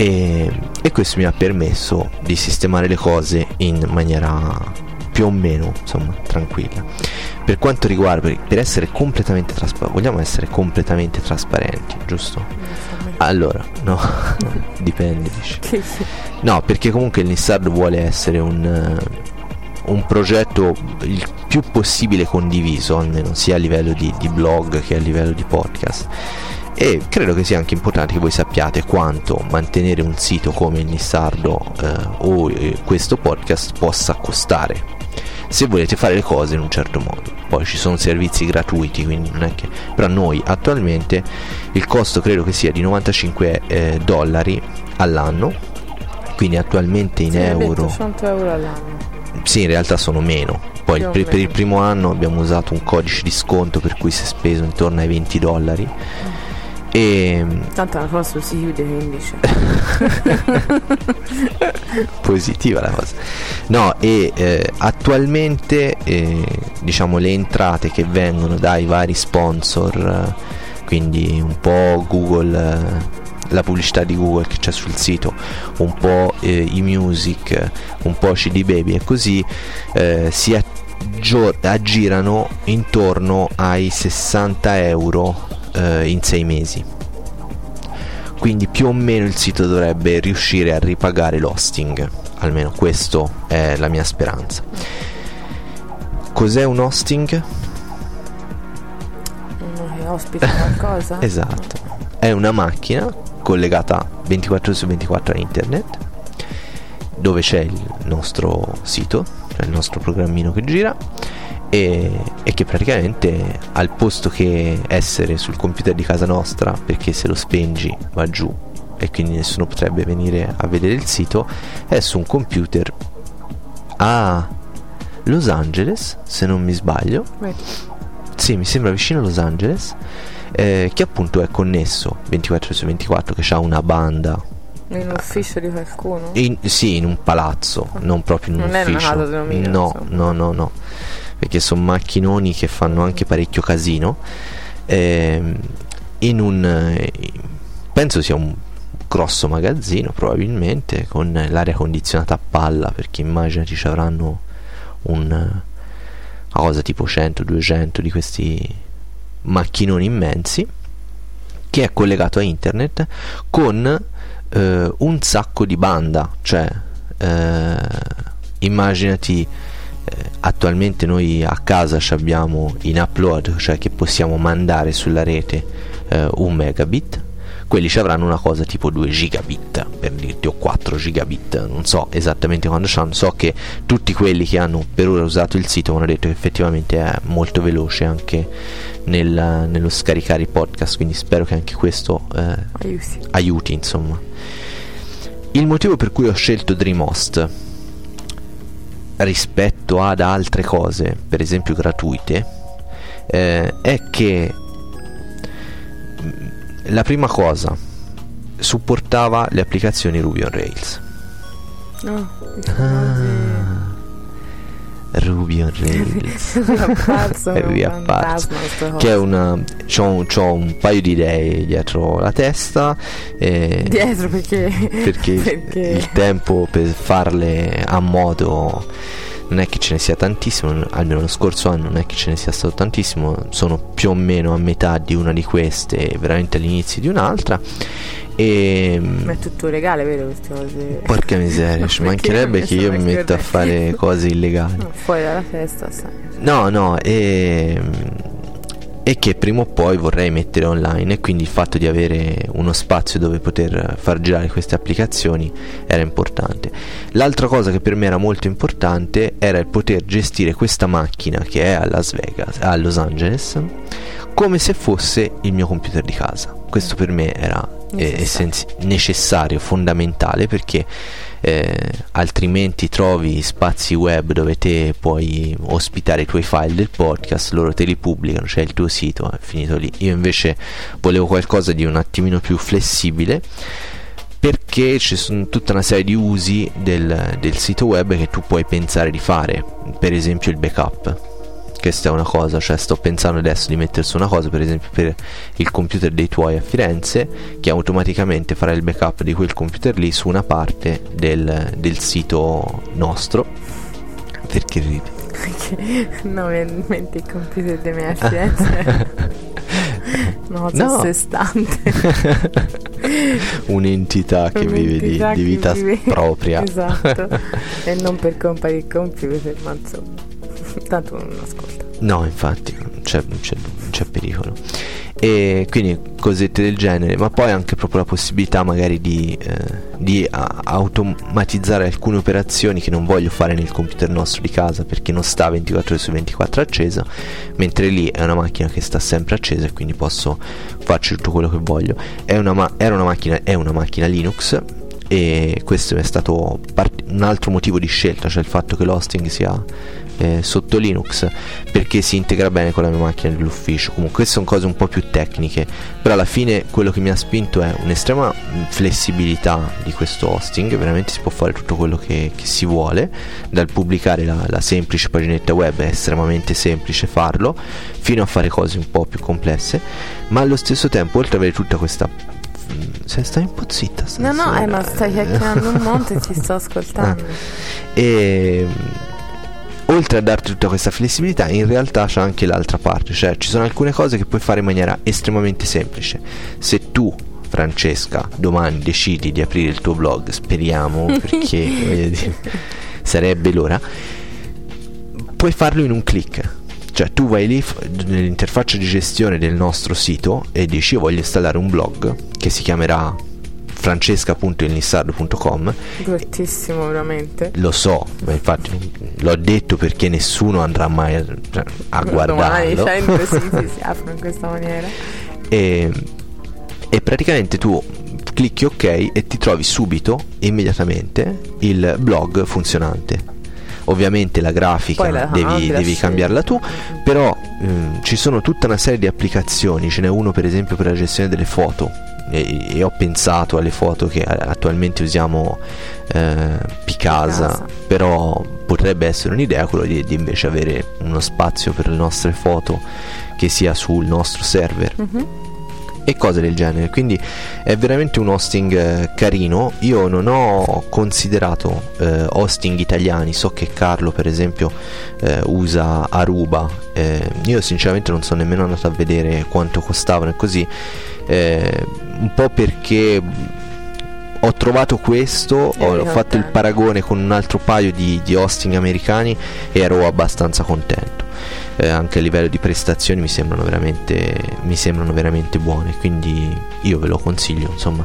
e, e questo mi ha permesso di sistemare le cose in maniera più o meno insomma tranquilla per quanto riguarda per, essere completamente trasparenti vogliamo essere completamente trasparenti giusto? allora no (laughs) (laughs) dipende dici. No perché comunque il Nissardo vuole essere un un progetto il più possibile condiviso almeno sia a livello di, di blog che a livello di podcast e credo che sia anche importante che voi sappiate quanto mantenere un sito come il Nissardo eh, o eh, questo podcast possa costare se volete fare le cose in un certo modo poi ci sono servizi gratuiti quindi non è che però noi attualmente il costo credo che sia di 95 eh, dollari all'anno quindi attualmente in
Sì,
euro
100 euro all'anno.
sì, in realtà sono meno. Poi per, per il primo anno abbiamo usato un codice di sconto per cui si è speso intorno ai 20 dollari. E
Tanto la cosa si chiude 15. (laughs)
positiva la cosa. No, e eh, attualmente eh, diciamo le entrate che vengono dai vari sponsor, eh, quindi un po' Google, eh, la pubblicità di Google che c'è sul sito, un po' eh, i music, un po' CD Baby e così si aggio- aggirano intorno ai 60 euro eh, in 6 mesi quindi più o meno il sito dovrebbe riuscire a ripagare l'hosting almeno questo è la mia speranza cos'è un hosting?
Uno che ospita qualcosa. (laughs)
esatto è una macchina collegata 24 ore su 24 a internet dove c'è il nostro sito cioè il nostro programmino che gira e, e che praticamente al posto che essere sul computer di casa nostra perché se lo spengi va giù e quindi nessuno potrebbe venire a vedere il sito è su un computer a Los Angeles se non mi sbaglio sì mi sembra vicino a Los Angeles, eh, che appunto è connesso 24 su 24, che ha una banda.
In un ufficio di qualcuno?
In, sì, in un palazzo, non proprio in un
Non è una
ufficio.
casa denominata,
no, no, no, no. Perché sono macchinoni che fanno anche parecchio casino. Ehm, in un eh, penso sia un grosso magazzino probabilmente con l'aria condizionata a palla perché immaginati ci avranno un cosa tipo 100 200 di questi macchinoni immensi che è collegato a internet con eh, un sacco di banda cioè eh, immaginati eh, attualmente noi a casa ci abbiamo in upload cioè che possiamo mandare sulla rete eh, un megabit. Quelli ci avranno una cosa tipo 2 gigabit per dirti o 4 gigabit non so esattamente quando c'hanno. So che tutti quelli che hanno per ora usato il sito mi hanno detto che effettivamente è molto veloce anche nel- nello scaricare i podcast quindi spero che anche questo eh,
Aiuti.
aiuti insomma. Il motivo per cui ho scelto Dreamhost rispetto ad altre cose per esempio gratuite eh, è che mm, la prima cosa supportava le applicazioni Ruby on Rails.
No, diciamo
Ruby on Rails (laughs)
così. Mi è sta
che è una c'ho un, c'ho un paio di idee dietro la testa e
Dietro perché...
perché,
perché...
il tempo per farle a modo non è che ce ne sia tantissimo, almeno lo scorso anno non è che ce ne sia stato tantissimo, sono più o meno a metà di una di queste, e veramente all'inizio di un'altra. E
Ma è tutto legale, vero queste cose?
porca miseria, (laughs) ci mancherebbe che io mi metto a fare (laughs) cose illegali.
No, fuori dalla testa, sai.
No, no, e, e che prima o poi vorrei mettere online e quindi il fatto di avere uno spazio dove poter far girare queste applicazioni era importante. L'altra cosa che per me era molto importante era il poter gestire questa macchina che è a Las Vegas, a Los Angeles, come se fosse il mio computer di casa. Questo per me era eh,
Necessario.
essenzi- necessario, fondamentale perché eh, altrimenti trovi spazi web dove te puoi ospitare i tuoi file del podcast, loro te li pubblicano, c'è il tuo sito, è finito lì. Io invece volevo qualcosa di un attimino più flessibile perché ci sono tutta una serie di usi del, del sito web che tu puoi pensare di fare, per esempio il backup. Questa è una cosa, cioè sto pensando adesso di mettere su una cosa, per esempio per il computer dei tuoi a Firenze, che automaticamente farà il backup di quel computer lì su una parte del, del sito nostro. Perché ridi? (laughs)
No, mi mente il computer dei miei a Firenze. (laughs)
No.
a sé stante.
Un'entità che vive di,
Un'entità
di vita
vive-
propria.
Esatto. (laughs) e non per colpa del computer, ma insomma. Tanto non ascolta.
No, infatti, non c'è, c'è- c'è pericolo. E quindi cosette del genere, ma poi anche proprio la possibilità magari di, eh, di a- automatizzare alcune operazioni che non voglio fare nel computer nostro di casa perché non sta 24 ore su 24 accesa, mentre lì è una macchina che sta sempre accesa e quindi posso farci tutto quello che voglio. È una ma- era una macchina, è una macchina Linux e questo è stato part- un altro motivo di scelta, cioè il fatto che l'hosting sia eh, sotto Linux perché si integra bene con la mia macchina dell'ufficio. Comunque queste sono cose un po' più tecniche, però alla fine quello che mi ha spinto è un'estrema flessibilità di questo hosting, veramente si può fare tutto quello che, che si vuole, dal pubblicare la, la semplice paginetta web è estremamente semplice farlo, fino a fare cose un po' più complesse, ma allo stesso tempo oltre ad avere tutta questa... Se stai un po' zitta
No, no,
stasera.
eh, ma stai chiacchierando un monte e ti sto (laughs) ascoltando.
E mm, oltre a darti tutta questa flessibilità, in realtà c'è anche l'altra parte, cioè ci sono alcune cose che puoi fare in maniera estremamente semplice. Se tu, Francesca, domani decidi di aprire il tuo blog, speriamo, (laughs) perché dire, sarebbe l'ora, puoi farlo in un click. Cioè tu vai lì nell'interfaccia di gestione del nostro sito e dici io voglio installare un blog che si chiamerà francesca.ilnissardo.com
Bruttissimo, veramente.
lo so, infatti l'ho detto perché nessuno andrà mai a, a
Domani
guardarlo.
100 (laughs) siti si aprono in questa maniera.
e, e praticamente tu clicchi ok e ti trovi subito, immediatamente, il blog funzionante. ovviamente la grafica
la
devi,
cambi, la
devi cambiarla tu, però ehm, ci sono tutta una serie di applicazioni, ce n'è uno per esempio per la gestione delle foto e, e ho pensato alle foto che attualmente usiamo eh, Picasa,
Picasa.
però potrebbe essere un'idea quello di, di invece avere uno spazio per le nostre foto che sia sul nostro server
Mhm.
e cose del genere. Quindi è veramente un hosting eh, carino. Io non ho considerato eh, hosting italiani, so che Carlo per esempio eh, usa Aruba. Eh, io sinceramente non sono nemmeno andato a vedere quanto costavano e così. Eh, un po' perché ho trovato questo,
Eri
ho fatto il paragone con un altro paio di, di hosting americani e ero abbastanza contento. Eh, anche a livello di prestazioni mi sembrano veramente mi sembrano veramente buone quindi io ve lo consiglio insomma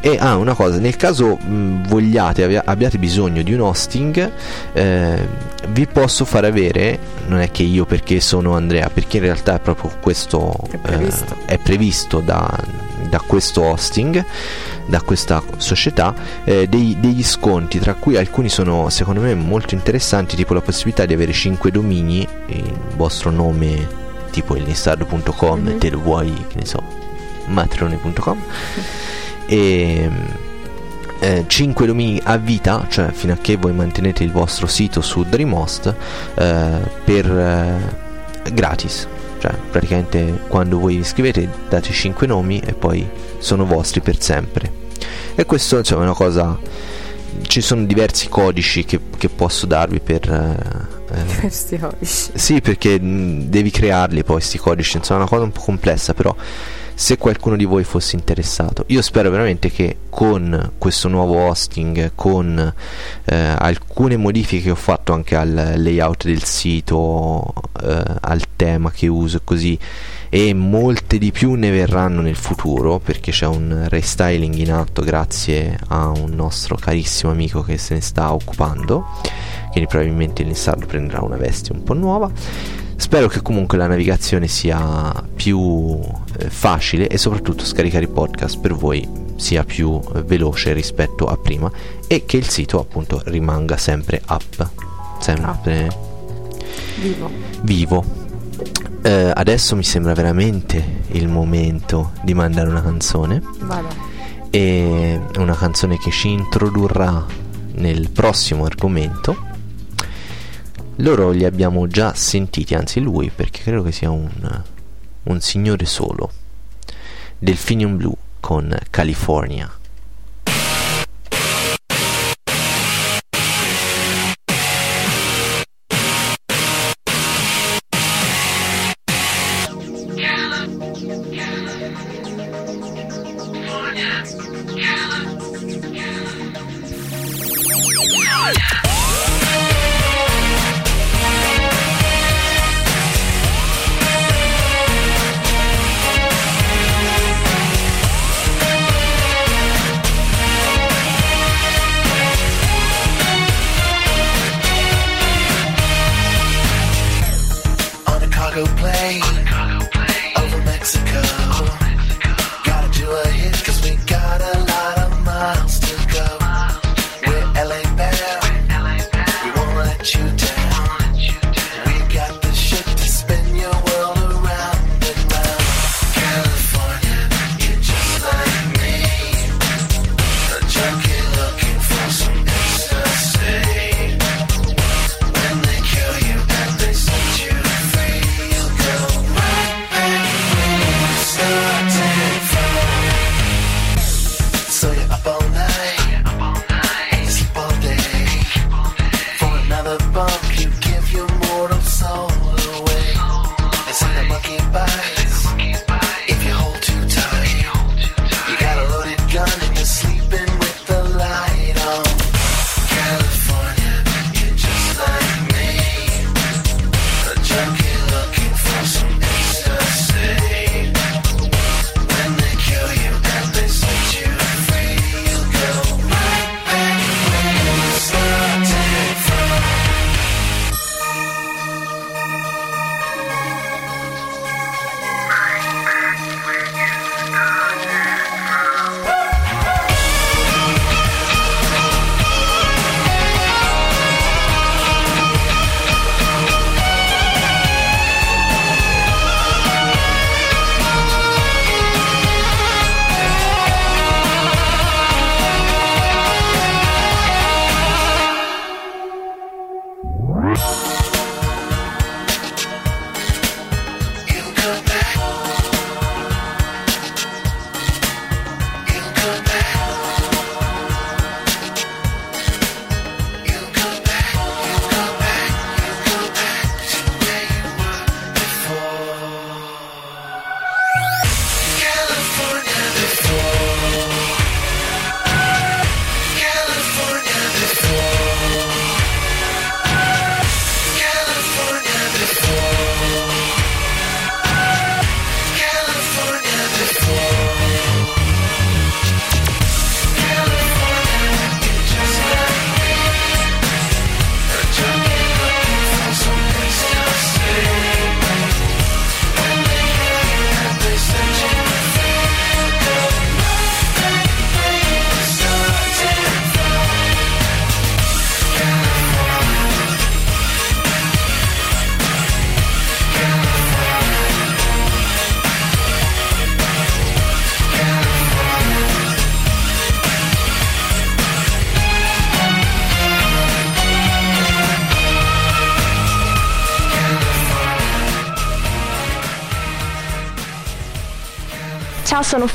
e ah una cosa nel caso mh, vogliate abbia- abbiate bisogno di un hosting eh, vi posso far avere non è che io perché sono Andrea perché in realtà è proprio questo
È previsto.
eh, è previsto da, da questo hosting da questa società eh, dei- degli sconti tra cui alcuni sono secondo me molto interessanti tipo la possibilità di avere 5 domini il vostro nome tipo il nistardo.com
Mhm.
te lo vuoi che ne so matrone.com e eh, 5 domini a vita, cioè fino a che voi mantenete il vostro sito su Dreamhost eh, per eh, gratis. Cioè, praticamente quando voi vi iscrivete date 5 nomi e poi sono vostri per sempre. E questo insomma è una cosa. Ci sono diversi codici che, che posso darvi per. eh, eh,
codici.
sì, perché mh, devi crearli poi questi codici, insomma è una cosa un po' complessa, però se qualcuno di voi fosse interessato, io spero veramente che con questo nuovo hosting, con eh, alcune modifiche che ho fatto anche al layout del sito, eh, al tema che uso e così, e molte di più ne verranno nel futuro perché c'è un restyling in atto grazie a un nostro carissimo amico che se ne sta occupando quindi probabilmente il Nissan prenderà una veste un po' nuova spero che comunque la navigazione sia più eh, facile e soprattutto scaricare i podcast per voi sia più eh, veloce rispetto a prima e che il sito appunto rimanga sempre up sempre
Vivo.
vivo Eh, adesso mi sembra veramente il momento di mandare una canzone
Vada.
e una canzone che ci introdurrà nel prossimo argomento. Loro li abbiamo già sentiti, anzi lui, perché credo che sia un, un signore solo. Delphinium Blue con California.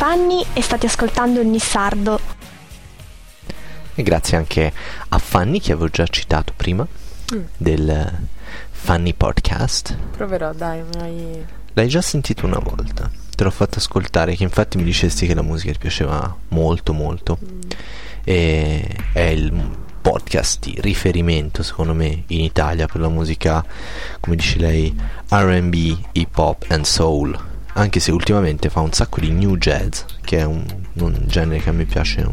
Fanny e state ascoltando il Nissardo.
E grazie anche a Fanny che avevo già citato prima
Mm.
del Fanny Podcast.
Proverò, dai, mi hai...
L'hai già sentito una volta. Te l'ho fatto ascoltare, che infatti mi dicesti che la musica ti piaceva molto molto. E è il podcast di riferimento, secondo me, in Italia per la musica, come dice lei, RB, hip hop and soul. Anche se ultimamente fa un sacco di new jazz, che è un, un genere che a me piace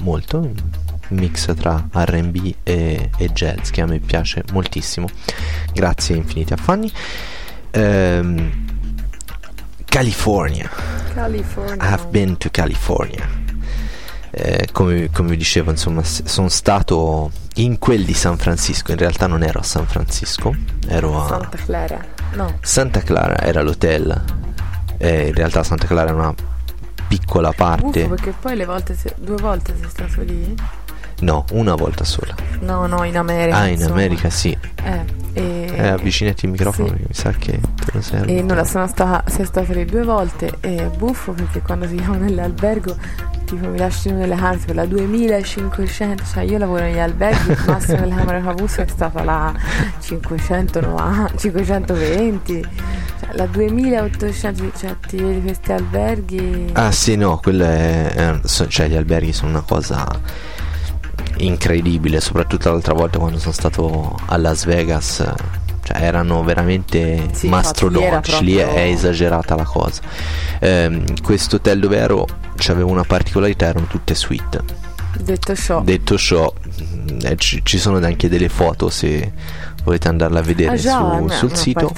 molto. Un mix tra RB e, e jazz che a me piace moltissimo. Grazie infinite a Fanny. Ehm, California.
California.
I've been to California. Eh, come, come vi dicevo, insomma, sono stato in quel di San Francisco. In realtà non ero a San Francisco, ero a
Santa Clara. No.
Santa Clara, era l'hotel. Eh, in realtà Santa Clara è una piccola parte.
Buffo perché poi le volte, se- due volte sei stato lì?
No, una volta sola.
No, no, in America.
Ah, in
insomma.
America sì.
Eh, e...
Eh, avvicinati il microfono
sì.
mi sa che te lo serve.
E nulla, sono stata, sei stata lì due volte e è buffo perché quando si chiama (laughs) nell'albergo tipo mi lasciano nelle camere per la 2500, cioè io lavoro negli alberghi, il massimo delle camere che ho avuto è stata la 590, 520, cioè la 2800, cioè ti vedi questi alberghi...
Ah sì, no, è, so- cioè gli alberghi sono una cosa incredibile, soprattutto l'altra volta quando sono stato a Las Vegas, eh, cioè erano veramente
Sì,
mastrodontici,
infatti,
lì
era
è
proprio-
esagerata la cosa. Ehm, questo hotel dove ero aveva una particolarità, erano tutte suite.
Detto ciò,
Detto ciò, eh, ci, ci sono anche delle foto se volete andarla a vedere
ah già,
su-
è un-
sul sito.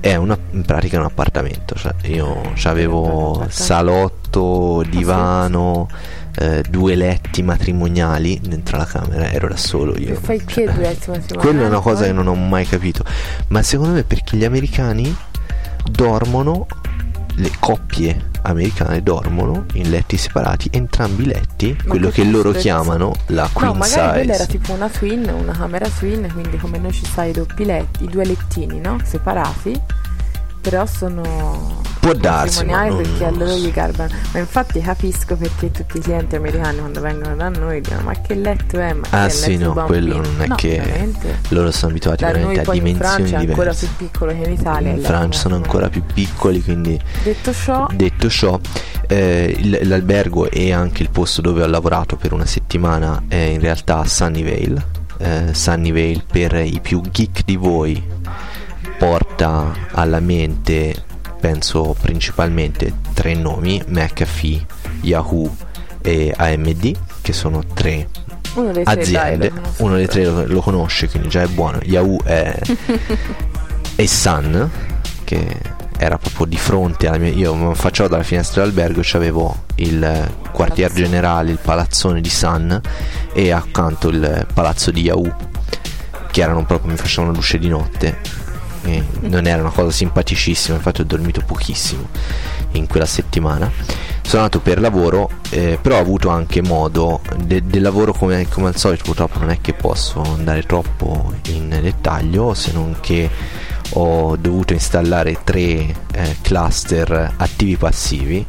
È una, in pratica un appartamento, cioè io avevo
Appartamento.
salotto, divano, eh, due letti matrimoniali dentro la camera, ero da solo io.
Fai
Cioè,
che due letti matrimoniali?
Quella è una cosa che non ho mai capito, ma secondo me perché gli americani dormono, le coppie americane dormono in letti separati, entrambi i letti,
Ma
quello
che
che loro chiamano la queen
No, magari quella era
size.
tipo una twin, una camera twin, quindi come noi ci sai i doppi letti, i due lettini, no? Separati. Però sono
Può darsi, ma non-
perché a
non
loro gli garbano. Ma infatti capisco perché tutti i clienti americani quando vengono da noi dicono ma che letto è? Ma
Ah sì, no,
bambino?"
quello non è
No,
che
veramente.
loro sono abituati
Da
veramente
noi
a
poi in
dimensioni
Francia è ancora
diverse.
più piccolo che in Italia.
in Francia sono ancora più piccoli, quindi
Detto ciò,
detto ciò, eh, l'albergo e anche il posto dove ho lavorato per una settimana è in realtà Sunnyvale. Eh, Sunnyvale per i più geek di voi porta alla mente, penso principalmente tre nomi, McAfee, Yahoo e AMD, che sono tre
uno dei tre dai,
aziende,
conosco.
uno dei tre lo, lo conosce, quindi già è buono. Yahoo è, (laughs) e Sun, che era proprio di fronte alla mia. Io mi faccio dalla finestra dell'albergo, c'avevo il quartier
Palazzo.
generale, il palazzone di Sun e accanto il palazzo di Yahoo, che erano proprio mi facevano luce di notte. E non era una cosa simpaticissima, infatti ho dormito pochissimo in quella settimana. Sono andato per lavoro, eh, però ho avuto anche modo de- del lavoro come, come al solito, purtroppo non è che posso andare troppo in dettaglio, se non che ho dovuto installare tre eh, cluster attivi passivi.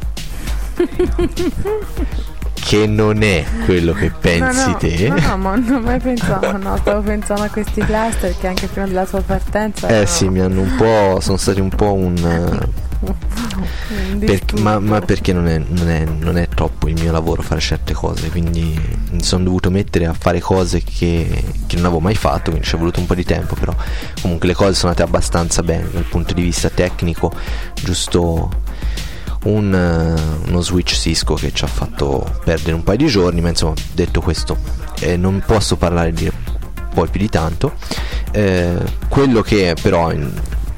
(laughs) che non è quello che pensi
no, no,
te.
No, no, ma non ho mai pensato, no, stavo pensando a questi cluster che anche prima della tua partenza
Eh
erano
sì, mi hanno un po'. sono stati un po' un. (laughs) eh, per- ma, ma perché non è, non, è, non è troppo il mio lavoro fare certe cose, quindi mi sono dovuto mettere a fare cose che, che non avevo mai fatto, quindi ci è voluto un po' di tempo, però comunque le cose sono andate abbastanza bene dal punto di vista tecnico, giusto un, eh, uno switch Cisco che ci ha fatto perdere un paio di giorni, ma insomma detto questo eh, non posso parlare di poi più di tanto. Eh, quello che però in-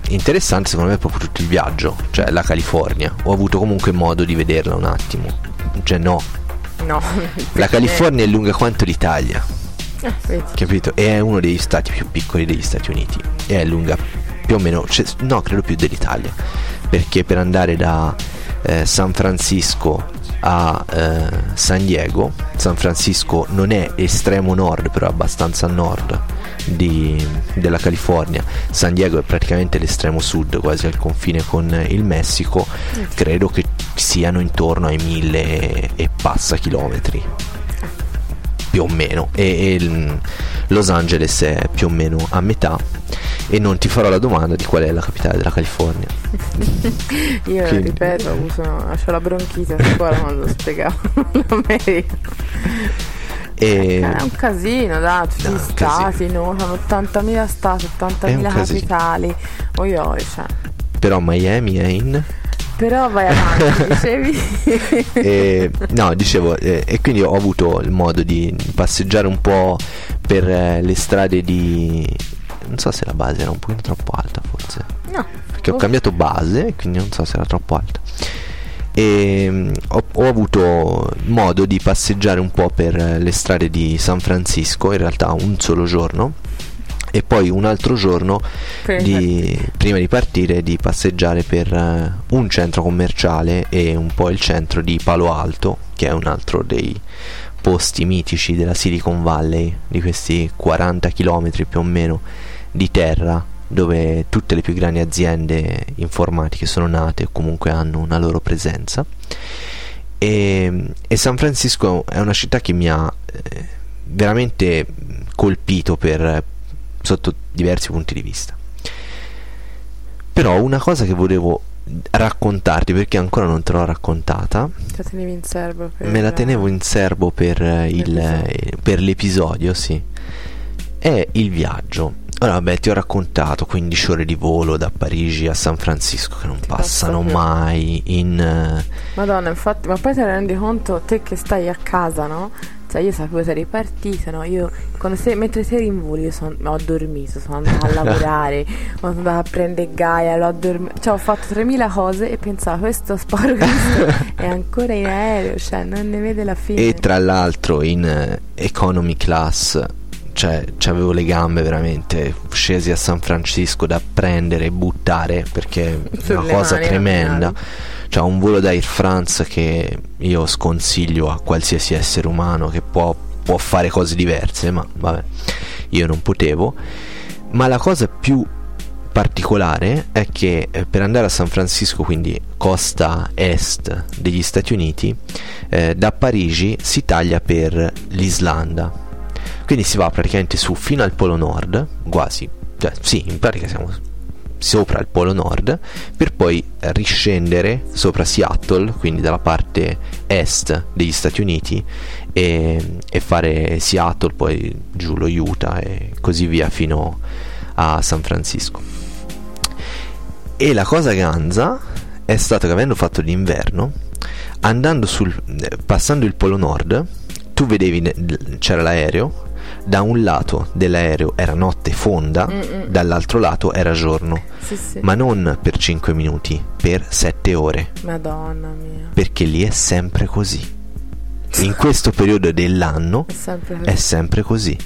interessante secondo me è proprio tutto il viaggio, cioè la California. Ho avuto comunque modo di vederla un attimo. Cioè no,
No,
la California è lunga quanto l'Italia,
Eh,
capito? E è uno degli stati più piccoli degli Stati Uniti. E è lunga più o meno, cioè, no, credo più dell'Italia. Perché per andare da eh, San Francisco a eh, San Diego, San Francisco non è estremo nord, però è abbastanza a nord di- della California. San Diego è praticamente l'estremo sud, quasi al confine con il Messico. Credo che siano intorno ai mille e passa chilometri più o meno e, e il- Los Angeles è più o meno a metà e non ti farò la domanda di qual è la capitale della California (laughs)
Io
Quindi-
ripeto, ho avuto, ho la bronchite a scuola quando lo spiegavo (laughs) l'America.
e
È un casino, da tutti
No,
gli stati, no? Sono 80.000 stati,
È un
80.000
casino.
capitali. Oi, oi, cioè.
però Miami è in
Però vai avanti, (laughs) dicevi.
e, no dicevo eh, e quindi ho avuto il modo di passeggiare un po' per eh, le strade di non so se la base era un pochino troppo alta forse
no.
perché ho
Oh.
cambiato base quindi non so se era troppo alta e mm, ho, ho avuto modo di passeggiare un po' per eh, le strade di San Francisco in realtà un solo giorno e poi un altro giorno
Prima
di, prima di partire di passeggiare per eh, un centro commerciale e un po' il centro di Palo Alto che è un altro dei posti mitici della Silicon Valley di questi 40 km più o meno di terra dove tutte le più grandi aziende informatiche sono nate o comunque hanno una loro presenza. E, e San Francisco è una città che mi ha eh, veramente colpito per, sotto diversi punti di vista però una cosa che volevo raccontarti perché ancora non te l'ho raccontata
Te la tenevi in serbo per-
me la tenevo in serbo per, eh, il-
L'episodio.
eh, per l'episodio, sì. È il viaggio. Ora, vabbè, ti ho raccontato 15 ore di volo da Parigi a San Francisco che non
Ti
passano
passa
mai in... eh,
Madonna, infatti, ma poi te ne rendi conto te che stai a casa, no? Cioè io sapevo eri partita, no? Io sei, mentre sei in volo io son- ho dormito, sono andata a (laughs) lavorare, sono andata a prendere Gaia, l'ho dormito, cioè ho fatto 3000 cose e pensavo questo sparo Cristo è ancora in aereo, cioè non ne vede la fine.
E tra l'altro in eh, economy class, cioè avevo le gambe veramente scesi a San Francisco da prendere e buttare perché è una cosa
mani,
tremenda. Cioè un volo da Air France che io sconsiglio a qualsiasi essere umano che può, può fare cose diverse, ma vabbè, io non potevo. Ma la cosa più particolare è che eh, per andare a San Francisco, quindi costa est degli Stati Uniti, eh, da Parigi si taglia per l'Islanda. Quindi si va praticamente su fino al Polo Nord, quasi, cioè sì, in pratica siamo sopra il Polo Nord, per poi riscendere sopra Seattle, quindi dalla parte est degli Stati Uniti, e, e fare Seattle, poi giù lo Utah e così via fino a San Francisco. E la cosa ganza è stato che avendo fatto l'inverno, andando sul, eh, passando il Polo Nord, tu vedevi, c'era l'aereo, da un lato dell'aereo era notte fonda,
Mm-mm.
dall'altro lato era giorno,
Sì, sì.
ma non per 5 minuti, per 7 ore,
Madonna mia.
perché lì è sempre così. In questo periodo dell'anno
È sempre
è sempre così.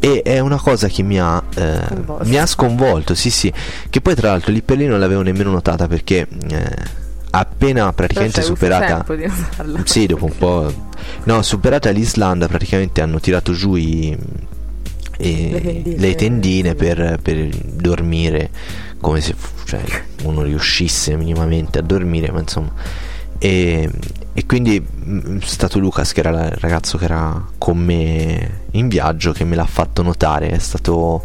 E è una cosa che mi ha, eh,
Sconvolto.
mi ha sconvolto, sì sì, che poi tra l'altro lì per lì non l'avevo nemmeno notata perché eh, appena praticamente superata... Sì, dopo un po'... No, superata l'Islanda praticamente hanno tirato giù i, i-
Le tendine.
le tendine per, per dormire come se cioè, uno riuscisse minimamente a dormire, ma insomma... E, e quindi mm, è stato Lucas che era il ragazzo che era con me in viaggio che me l'ha fatto notare, è stato...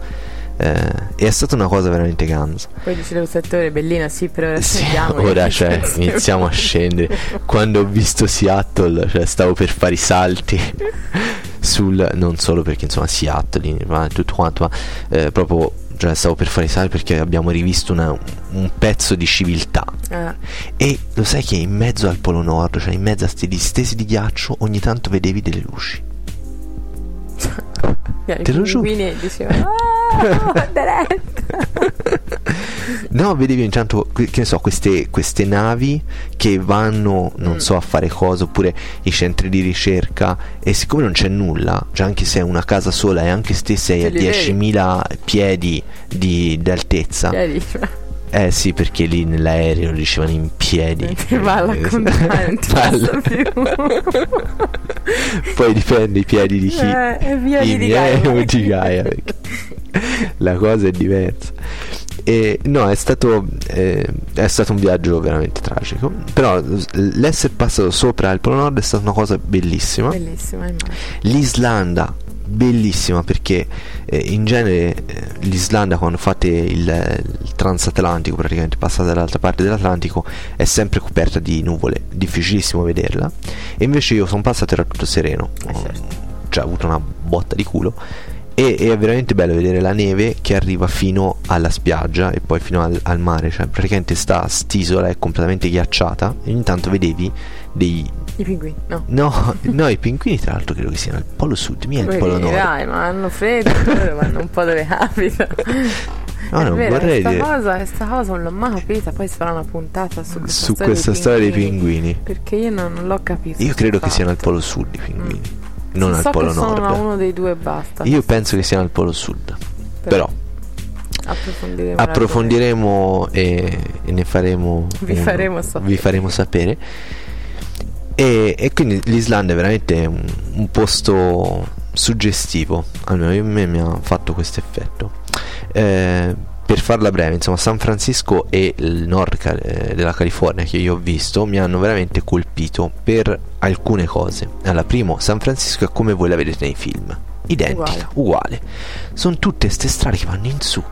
eh, è stata una cosa veramente ganza.
Poi dice le sette ore bellina, sì, per ora
Sì, (laughs) ora cioè, (laughs) iniziamo a scendere. Quando ho visto Seattle, cioè, stavo per fare i salti (laughs) sul non solo perché insomma Seattle, ma tutto quanto, ma eh, proprio cioè, stavo per fare i salti perché abbiamo rivisto una- un pezzo di civiltà.
Eh,
E lo sai che in mezzo al Polo Nord, cioè in mezzo a questi distesi di ghiaccio, ogni tanto vedevi delle luci.
I
Te lo giuro.
dicevano (laughs) "Ah, diretta". (laughs)
No, vedevi intanto, che ne so, queste, queste navi che vanno, non
Mm.
so, a fare cosa, oppure i centri di ricerca, e siccome non c'è nulla, cioè anche se è una casa sola e anche se sei
Te
a
li vedi.
10.000 piedi di, d'altezza,
Vedi, cioè,
Eh sì, perché lì nell'aereo dicevano in piedi. (laughs)
Non ti (laughs) va alla contraria, non ti
Palla.
passa più. (laughs)
Poi dipende i piedi di chi.
Eh, e via
I
di
miei
Gaia.
o di Gaia, la cosa è diversa. E, no, è stato, eh, è stato un viaggio veramente tragico. Però l'essere passato sopra il Polo Nord è stata una cosa bellissima.
Bellissima immagino.
L'Islanda, bellissima perché eh, in genere eh, l'Islanda quando fate il, il transatlantico, praticamente passate dall'altra parte dell'Atlantico, è sempre coperta di nuvole, difficilissimo vederla. E invece io sono passato era tutto sereno.
Eh, certo.
Cioè, ho avuto una botta di culo. E, e è veramente bello vedere la neve che arriva fino alla spiaggia e poi fino al, al mare. Cioè, praticamente sta st'isola è completamente ghiacciata. E ogni tanto vedevi dei
I pinguini, no.
No, no, i pinguini tra l'altro credo che siano al polo sud, mica al polo nord.
Dai, ma hanno freddo, vanno un po' dove capita. (laughs)
No,
È
non
vero,
vorrei
questa
dire
cosa, questa cosa non l'ho mai capita, poi si farà una puntata su questa,
su
storia,
questa
dei
storia dei
pinguini. Perché io non, non l'ho capito.
Io credo che siano al polo sud i pinguini, non
Sì,
al
so
polo
che sono
nord.
uno dei due e basta.
Io penso che siano al polo sud. Però
approfondiremo.
approfondiremo e, e ne faremo
Vi faremo sapere.
vi faremo sapere. E, e quindi l'Islanda è veramente un, un posto suggestivo, almeno a me mi ha fatto questo effetto. Eh, per farla breve, insomma, San Francisco e il nord ca- eh, della California che io ho visto mi hanno veramente colpito per alcune cose. Allora, primo, San Francisco è come voi la vedete nei film, identica, uguale. Sono tutte ste strade che vanno in su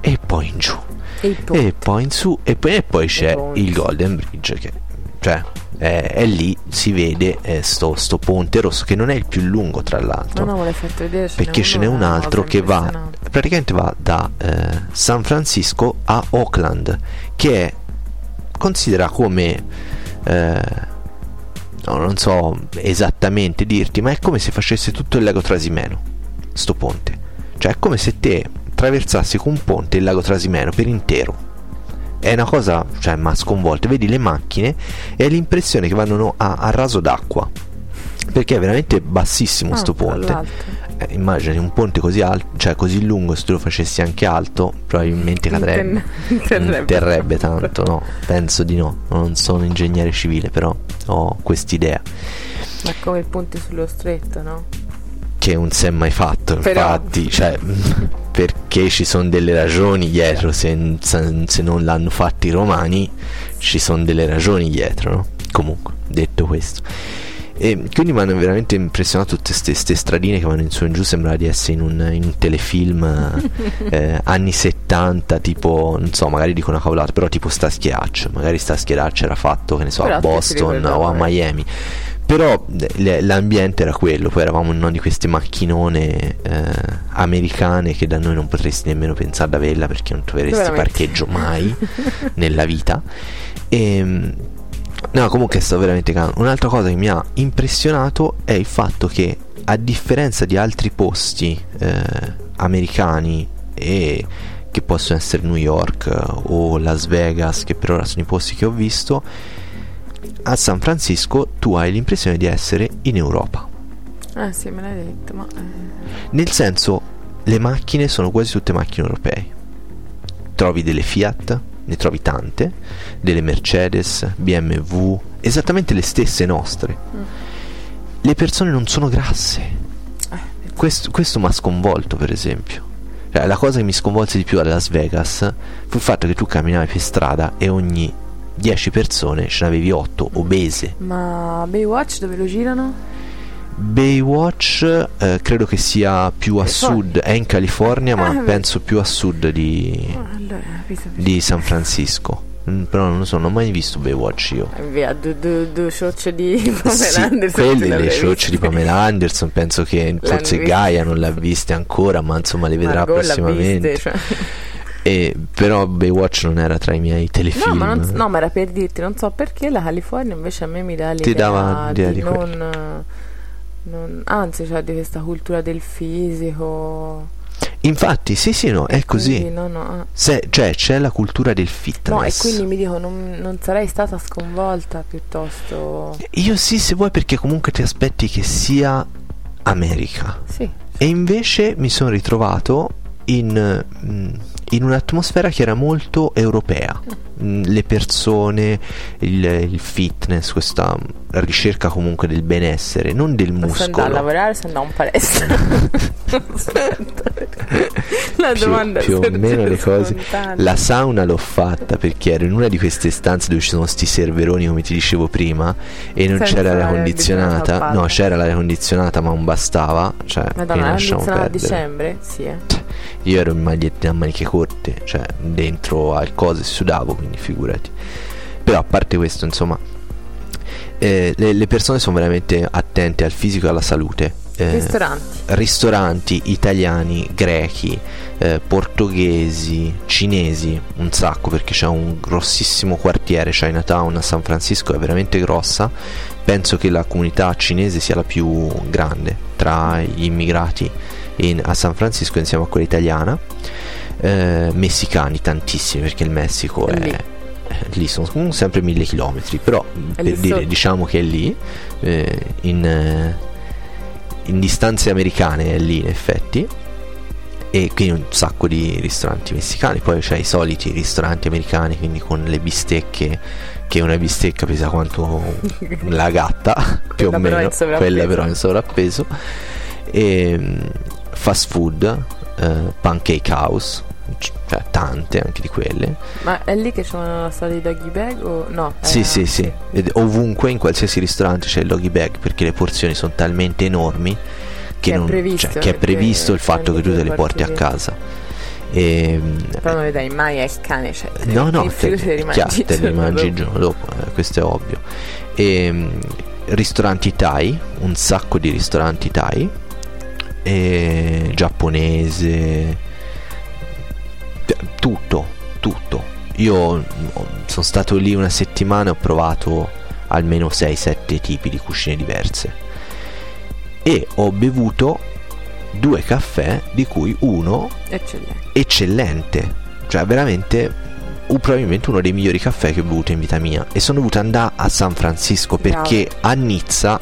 e poi in giù
E
e poi in su e poi, e poi c'è il Golden Bridge che cioè è, è lì si vede eh, sto, sto ponte rosso che non è il più lungo tra l'altro.
No, no, vedere. ce
perché ce n'è un altro che va praticamente va da eh, San Francisco a Oakland che è considera come eh, no, non so esattamente dirti ma è come se facesse tutto il lago Trasimeno sto ponte. Cioè è come se te attraversassi con un ponte il lago Trasimeno per intero è una cosa cioè ma sconvolta vedi le macchine e hai l'impressione che vanno a, a raso d'acqua perché è veramente bassissimo
Ah,
sto
tra
ponte eh, immagini un ponte così alto, cioè così lungo, se tu lo facessi anche alto, probabilmente cadrebbe.
Interrebbe.
Tanto, no? Penso di no. Non sono ingegnere civile, però ho quest'idea.
Ma come il ponte sullo stretto, no?
Che non si è mai fatto,
Però-
infatti, cioè, (laughs) perché ci sono delle ragioni dietro, se, se non l'hanno fatto i romani, ci sono delle ragioni dietro, no? Comunque, detto questo. E quindi mi hanno veramente impressionato tutte queste stradine che vanno in su e in giù, sembrava di essere in un, in un telefilm (laughs) eh, anni 70, tipo, non so, magari dico una cavolata, però tipo sta schiaccio, magari sta schiaccio era fatto, che ne so,
Però
a Boston o a
eh.
Però eh, l'ambiente era quello, poi eravamo in una di queste macchinone eh, americane che da noi non potresti nemmeno pensare ad averla perché non troveresti
Veramente.
parcheggio mai (laughs) nella vita. E, no, comunque è stato veramente calmo. Un'altra cosa che mi ha impressionato è il fatto che a differenza di altri posti eh, americani e che possono essere New York eh, o Las Vegas, che per ora sono i posti che ho visto, a San Francisco tu hai l'impressione di essere in Europa.
Eh sì, me l'hai detto, ma... eh,
Nel senso, le macchine sono quasi tutte macchine europee. Trovi delle Fiat, ne trovi tante, delle Mercedes, BMW, esattamente le stesse nostre. Le persone non sono grasse. Questo, questo mi ha sconvolto, per esempio. Cioè, la cosa che mi sconvolse di più a Las Vegas fu il fatto che tu camminavi per strada e ogni 10 persone ce n'avevi 8 obese.
Ma Baywatch dove lo girano?
Baywatch eh, credo che sia più a
California.
sud, è in California, ma
Ah,
penso più a sud di,
allora,
di San Francisco. Mm, Però non lo so, non ho mai visto Baywatch io.
Via, due, due, due ciocce di Pamela
Sì,
Anderson,
quelle le ciocce di Pamela Anderson, penso che forse. Gaia non l'ha viste ancora, ma insomma le vedrà
Margot
prossimamente.
viste, cioè.
E, però Baywatch non era tra i miei telefilm.
No, ma, non, no, ma era per dirti, non so perché la California invece a me mi dà l'idea
dava l'idea
di,
di
non, non- Anzi, cioè di questa cultura del fisico.
Infatti, sì, sì, no, è così.
No, no, ah.
Se- cioè, c'è la cultura del
No, e
fitness.
quindi mi dico, non, non sarei stata sconvolta piuttosto.
Io sì, se vuoi, perché comunque ti aspetti che sia America.
Sì,
E invece mi sono ritrovato in, mm, in un'atmosfera che era molto europea. Mm, Le persone, il, il fitness, questa ricerca comunque del benessere, non del
Se andare a
muscolo.
lavorare, se andare a un palestra. (laughs) Aspetta, La
Più,
domanda
più o
sorge
meno le cose.
spontanea.
La sauna l'ho fatta perché ero in una di queste stanze dove ci sono sti serveroni, come ti dicevo prima, e non
Senza
c'era l'aria
l'aria
condizionata.
condizionata
No, c'era l'aria condizionata, ma non bastava. Cioè,
Madonna,
quindi
la
lasciamo
iniziano a dicembre? Sì, eh.
Io ero in maglietta a maniche corte, cioè dentro al cose sudavo, quindi figurati. Però a parte questo, insomma, eh, le, le persone sono veramente attente al fisico e alla salute. Eh,
Ristoranti.
ristoranti italiani, grechi, eh, portoghesi, cinesi, un sacco perché c'è un grossissimo quartiere Chinatown a San Francisco, è veramente grossa. Penso che la comunità cinese sia la più grande tra gli immigrati in- a San Francisco insieme a quella italiana. Eh, messicani tantissimi perché il Messico
È
è,
lì.
eh, sono comunque sempre mille chilometri, però per dire,
sotto.
diciamo che è lì eh, in, eh, in distanze americane è lì in effetti e quindi un sacco di ristoranti messicani poi c'è i soliti ristoranti americani quindi con le bistecche che una bistecca pesa quanto (laughs) la gatta più o
però
meno
sovrappeso.
quella però in sovrappeso e mm, fast food eh, pancake house cioè tante anche di quelle
Ma è lì che c'è la storia di doggy bag o no?
sì,
Eh,
sì, sì. Ed ovunque in qualsiasi ristorante c'è il doggy bag perché le porzioni sono talmente enormi che,
Che è
non,
previsto,
cioè, che è previsto il fatto che tu te le porti a casa. E,
Però non le dai mai al cane, cioè. te
no, no, te,
te rimandi
chiaro, te
giorno
mangi il
dopo.
giorno dopo, eh, questo è ovvio. E, mm, ristoranti Thai, un sacco di ristoranti Thai, e giapponese, tutto, tutto. Io mm, sono stato lì una settimana e ho provato almeno 6-7 tipi di cucine diverse e ho bevuto due caffè di cui uno
Eccellente.
eccellente, cioè veramente probabilmente uno dei migliori caffè che ho bevuto in vita mia e sono dovuto andare a San Francisco perché a Nizza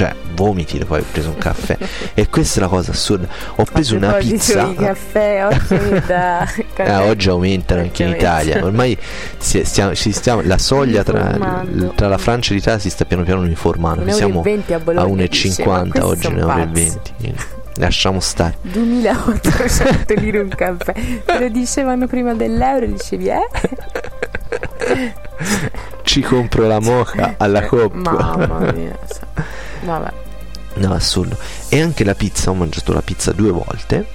cioè vomiti dopo aver preso un caffè. E questa è la cosa assurda. Ho preso una pizza.
di caffè? Oggi da (laughs)
eh, oggi aumentano (laughs) anche in Italia. Ormai si- stiamo- stiamo, la soglia tra, tra la Francia e l'Italia si sta piano piano uniformando
Un
Noi
euro e
siamo
20 a Bologna,
a
dice, ma
1,50
questi
oggi 1,20
pazzi.
euro lasciamo stare.
2800 lire (laughs) un caffè. Te lo dicevano prima dell'euro dicevi eh?
Ci compro la moca alla coppa
mamma mia vabbè
No, assurdo. E anche la pizza, ho mangiato la pizza due volte.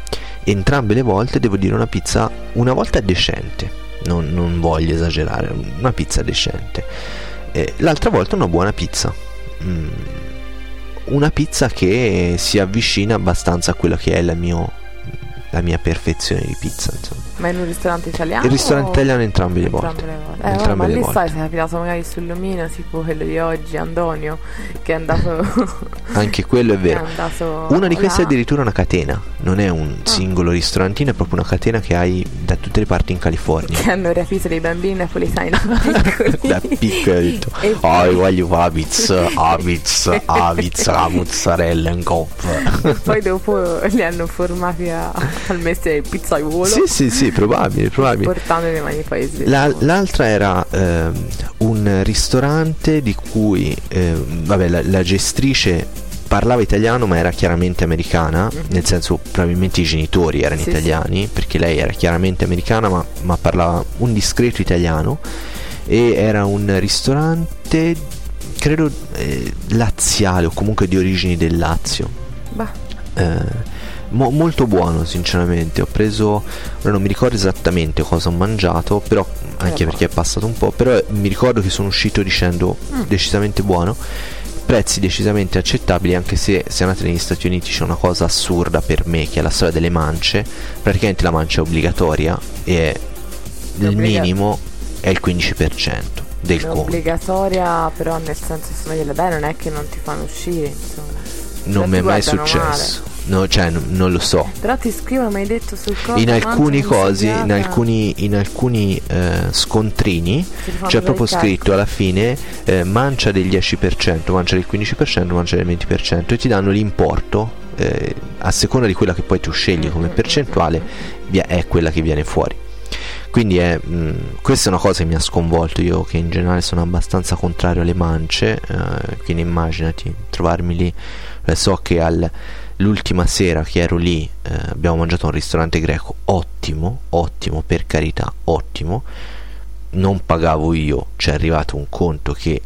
Entrambe le volte devo dire una pizza, una volta decente. Non, non voglio esagerare, una pizza decente. E l'altra volta una buona pizza. Mm, una pizza che si avvicina abbastanza a quello che è la, mio, la mia perfezione di pizza. Insomma.
Ma in un ristorante italiano
Il ristorante italiano entrambe le
entrambe
volte.
le volte eh,
Entrambe
ma
le
lì
volte.
sai se è capitato magari sull'omino tipo quello di oggi Antonio che è andato (laughs)
Anche quello è
è
vero.
andato
Una di queste è
là.
addirittura una catena, non è un singolo ristorantino, è proprio una catena che hai da tutte le parti in California.
che hanno rapito dei bambini napoletani (laughs) da piccoli
da piccolo ho detto
E
oh
poi-
io voglio pizza la pizza la (laughs) mozzarella in coppa
poi dopo li hanno formati a- al mestiere del pizzaiolo
sì sì sì probabile probabile.
Portando le mani poi
La- l'altra era ehm, un ristorante di cui ehm, vabbè, la, la gestrice parlava italiano ma era chiaramente americana, nel senso probabilmente i genitori erano.
Sì,
italiani, perché lei era chiaramente americana ma, ma parlava un discreto italiano. E era un ristorante credo eh, laziale o comunque di origini del Lazio.
Bah,
Eh, mo- molto buono sinceramente. Ho preso ora non mi ricordo esattamente cosa ho mangiato però anche
Eh,
perché è passato un po' però mi ricordo che sono uscito dicendo
Mm.
decisamente buono. Prezzi decisamente accettabili anche se se andate negli Stati Uniti c'è una cosa assurda per me che è la storia delle mance. Praticamente la mancia è obbligatoria e il
obbliga-
minimo è il 15% del
è
conto.
obbligatoria però nel senso insomma gliela dai non è che non ti fanno uscire insomma.
Non
ti
mi è mai successo no, cioè n- non lo so.
Però ti scrivono mi hai detto sul coso
in alcuni cosi, in alcuni, in alcuni eh, scontrini c'è proprio scritto alla fine eh, mancia del 10%, mancia del 15%, mancia del 20% e ti danno l'importo eh, a seconda di quella che poi tu scegli come percentuale via- è quella che viene fuori. quindi è, mh, questa è una cosa che mi ha sconvolto io che in generale sono abbastanza contrario alle mance eh, quindi immaginati trovarmi lì. So che al- l'ultima sera che ero lì eh, abbiamo mangiato a un ristorante greco ottimo ottimo per carità ottimo non pagavo io c'è arrivato un conto che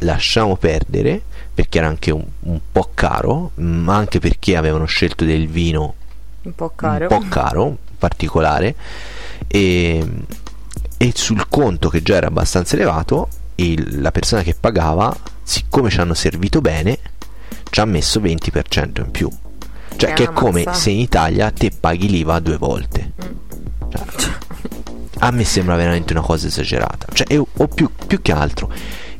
lasciamo perdere perché era anche un, un po' caro ma anche perché avevano scelto del vino
Un po' caro.
un po' caro, particolare, e, e sul conto che già era abbastanza elevato, il- la persona che pagava, siccome ci hanno servito bene, ci ha messo 20% in più. Cioè,
Che
che
è
come
mazza.
se in Italia te paghi l'IVA due volte. Cioè, a me sembra veramente una cosa esagerata. Cioè, io- o più, più che altro,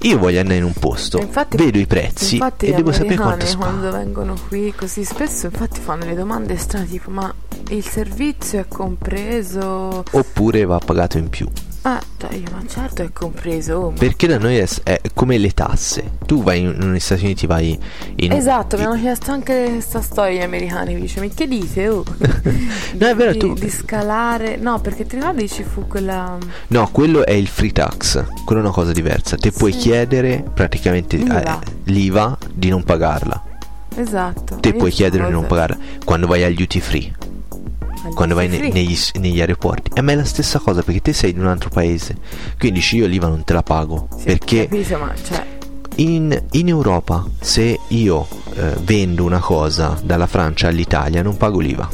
io voglio andare in un posto,
Infatti-
vedo i prezzi e devo sapere quanto
americani quando
sparo.
vengono qui così spesso infatti fanno le domande strane tipo ma il servizio è compreso
Oppure va pagato in più.
Ah dai ma certo è compreso oh, ma-
Perché da noi è, è come le tasse. Tu vai in- negli Stati Uniti, vai in.
esatto mi hanno chiesto anche questa storia gli americani dice mi che dite oh (laughs)
No, è vero,
di,
tu-
di scalare no perché ti ricordi ci fu quella
No, quello è il free tax. Quello è una cosa diversa. Te puoi
Sì.
chiedere praticamente
L'IVA.
eh, l'IVA di non pagarla.
esatto
Te puoi chiedere di non pagarla quando vai al duty free. Quando vai ne- negli, negli aeroporti. E ma è la stessa cosa perché te sei di un altro paese. Quindi dici io l'IVA non te la pago.
Sì,
perché
capito, ma cioè
in, in Europa se io eh, vendo una cosa dalla Francia all'Italia non pago l'IVA.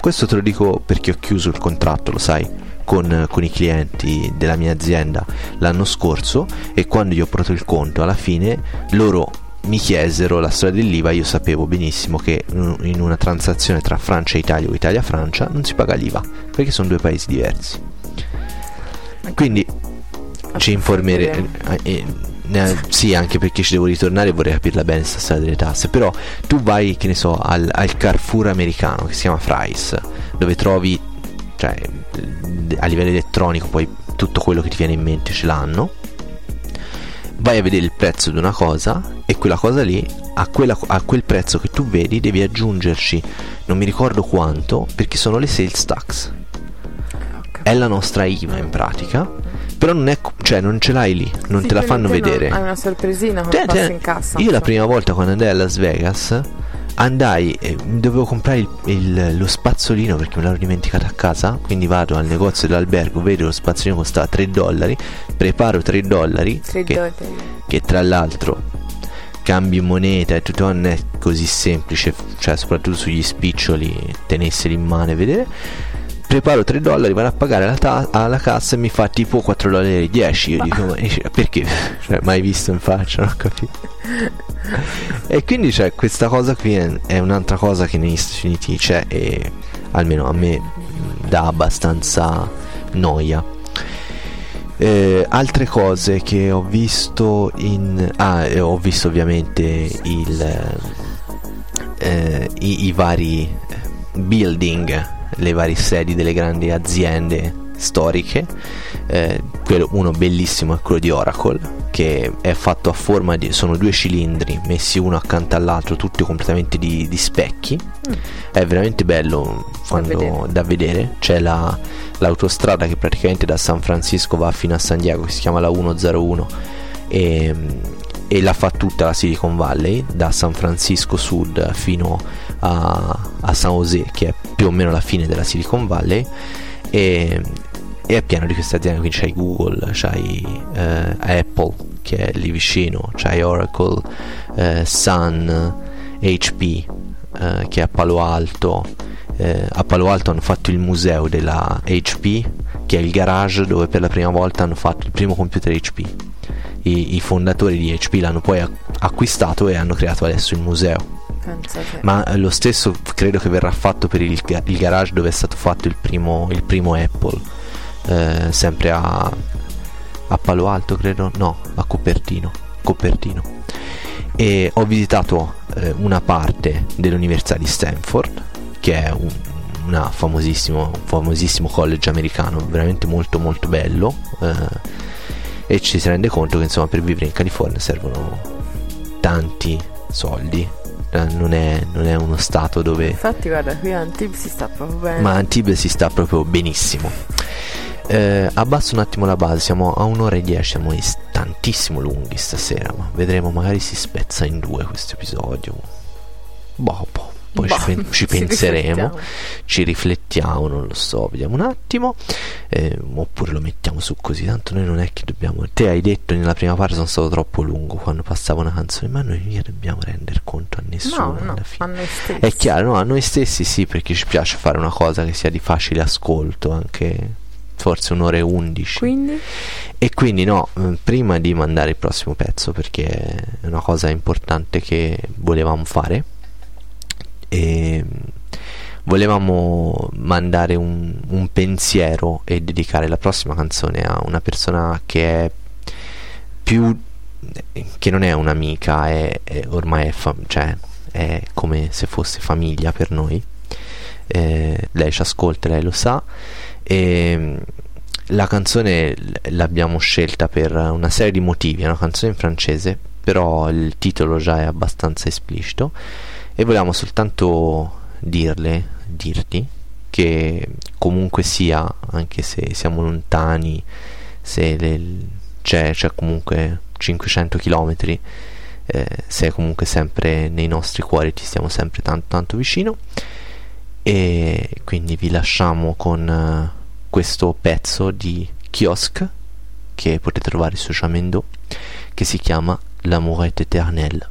Questo te lo dico perché ho chiuso il contratto, lo sai, con, con i clienti della mia azienda l'anno scorso e quando gli ho portato il conto alla fine loro mi chiesero la storia dell'IVA, io sapevo benissimo che mm, in una transazione tra Francia e Italia o Italia-Francia non si paga l'IVA, perché sono due paesi diversi. Quindi ci informeremo. sì, anche perché ci devo ritornare e vorrei capirla bene sta storia delle tasse. Però tu vai, che ne so, al, al Carrefour americano che si chiama Fry's, dove trovi, cioè, a livello elettronico, poi tutto quello che ti viene in mente ce l'hanno. Vai a vedere il prezzo di una cosa e quella cosa lì, a, quella- a quel prezzo che tu vedi, devi aggiungerci, non mi ricordo quanto, perché sono le sales tax. È la nostra IVA in pratica. Però non è, cioè non ce l'hai lì, non te la fanno vedere.
Hai una sorpresina quando
te-
passi in cassa.
io la prima volta quando andai a Las Vegas andai e dovevo comprare il- il- lo spazzolino perché me l'ero dimenticato a casa quindi vado al negozio dell'albergo vedo lo spazzolino costava 3 dollari preparo 3 dollari
Tre
che,
dollari.
che tra l'altro cambi moneta e tutto non è così semplice cioè soprattutto sugli spiccioli tenerseli in mano e vedere preparo 3 dollari vado a pagare alla, ta- alla cassa e mi fa tipo 4 dollari e 10 io dico ma perché? Cioè, mai visto in faccia non ho capito. E quindi cioè, questa cosa qui è, è un'altra cosa che negli Stati Uniti c'è e almeno a me dà abbastanza noia. Eh, altre cose che ho visto in... Ah, e ho visto ovviamente il, eh, i, i vari building, le varie sedi delle grandi aziende storiche. Eh, quello- uno bellissimo è quello di Oracle che è fatto a forma di sono due cilindri messi uno accanto all'altro tutti completamente di, di specchi è veramente bello quando-
vedere.
da vedere c'è la, l'autostrada che praticamente da San Francisco va fino a San Diego che si chiama la 101 e, e la fa tutta la Silicon Valley da San Francisco Sud fino a, a San Jose che è più o meno la fine della Silicon Valley e, e è pieno di queste aziende quindi c'hai Google c'hai eh, Apple che è lì vicino c'hai Oracle eh, Sun HP eh, che è a Palo Alto. Eh, a Palo Alto hanno fatto il museo della HP che è il garage dove per la prima volta hanno fatto il primo computer HP i, i fondatori di HP l'hanno poi ac- acquistato e hanno creato adesso il museo
Pensate.
ma eh, lo stesso credo che verrà fatto per il, il garage dove è stato fatto il primo, il primo Apple, eh, sempre a, a Palo Alto credo, no, a Copertino, Copertino. E ho visitato eh, una parte dell'Università di Stanford, che è un una famosissimo, un famosissimo college americano, veramente molto molto bello. eh, e ci si rende conto che insomma per vivere in California servono tanti soldi non è, non è uno stato dove...
Infatti, guarda, qui a Antibes si sta proprio bene.
Ma Antibes si sta proprio benissimo. Eh, abbasso un attimo la base, siamo a un'ora e dieci, siamo is- tantissimo lunghi stasera, ma vedremo, magari si spezza in due questo episodio. Boh, boh, poi
Boh,
ci, (laughs) ci penseremo, ci riflettiamo, non lo so, vediamo un attimo, eh, oppure lo mettiamo su così, tanto noi non è che dobbiamo... Te hai detto nella prima parte sono stato troppo lungo quando passava una canzone, ma noi mica dobbiamo rendere conto a nessuno
No, no,
alla fine.
a noi stessi.
È chiaro, no, a noi stessi sì, perché ci piace fare una cosa che sia di facile ascolto, anche forse un'ora e undici.
Quindi,
E quindi no, eh, prima di mandare il prossimo pezzo, perché è una cosa importante che volevamo fare, e volevamo mandare un, un pensiero e dedicare la prossima canzone a una persona che è più che non è un'amica, è, è- ormai è, fa- cioè, è come se fosse famiglia per noi. Eh, lei ci ascolta, lei lo sa. E la canzone l'abbiamo scelta per una serie di motivi. È una canzone in francese, però il titolo già è abbastanza esplicito. E volevamo soltanto dirle, dirti, che comunque sia, anche se siamo lontani, se le- c'è, c'è comunque 500 km, eh, sei comunque sempre nei nostri cuori, ti stiamo sempre tanto tanto vicino. E quindi vi lasciamo con eh, questo pezzo di Kiosk che potete trovare su Jamendo che si chiama L'amour est éternel.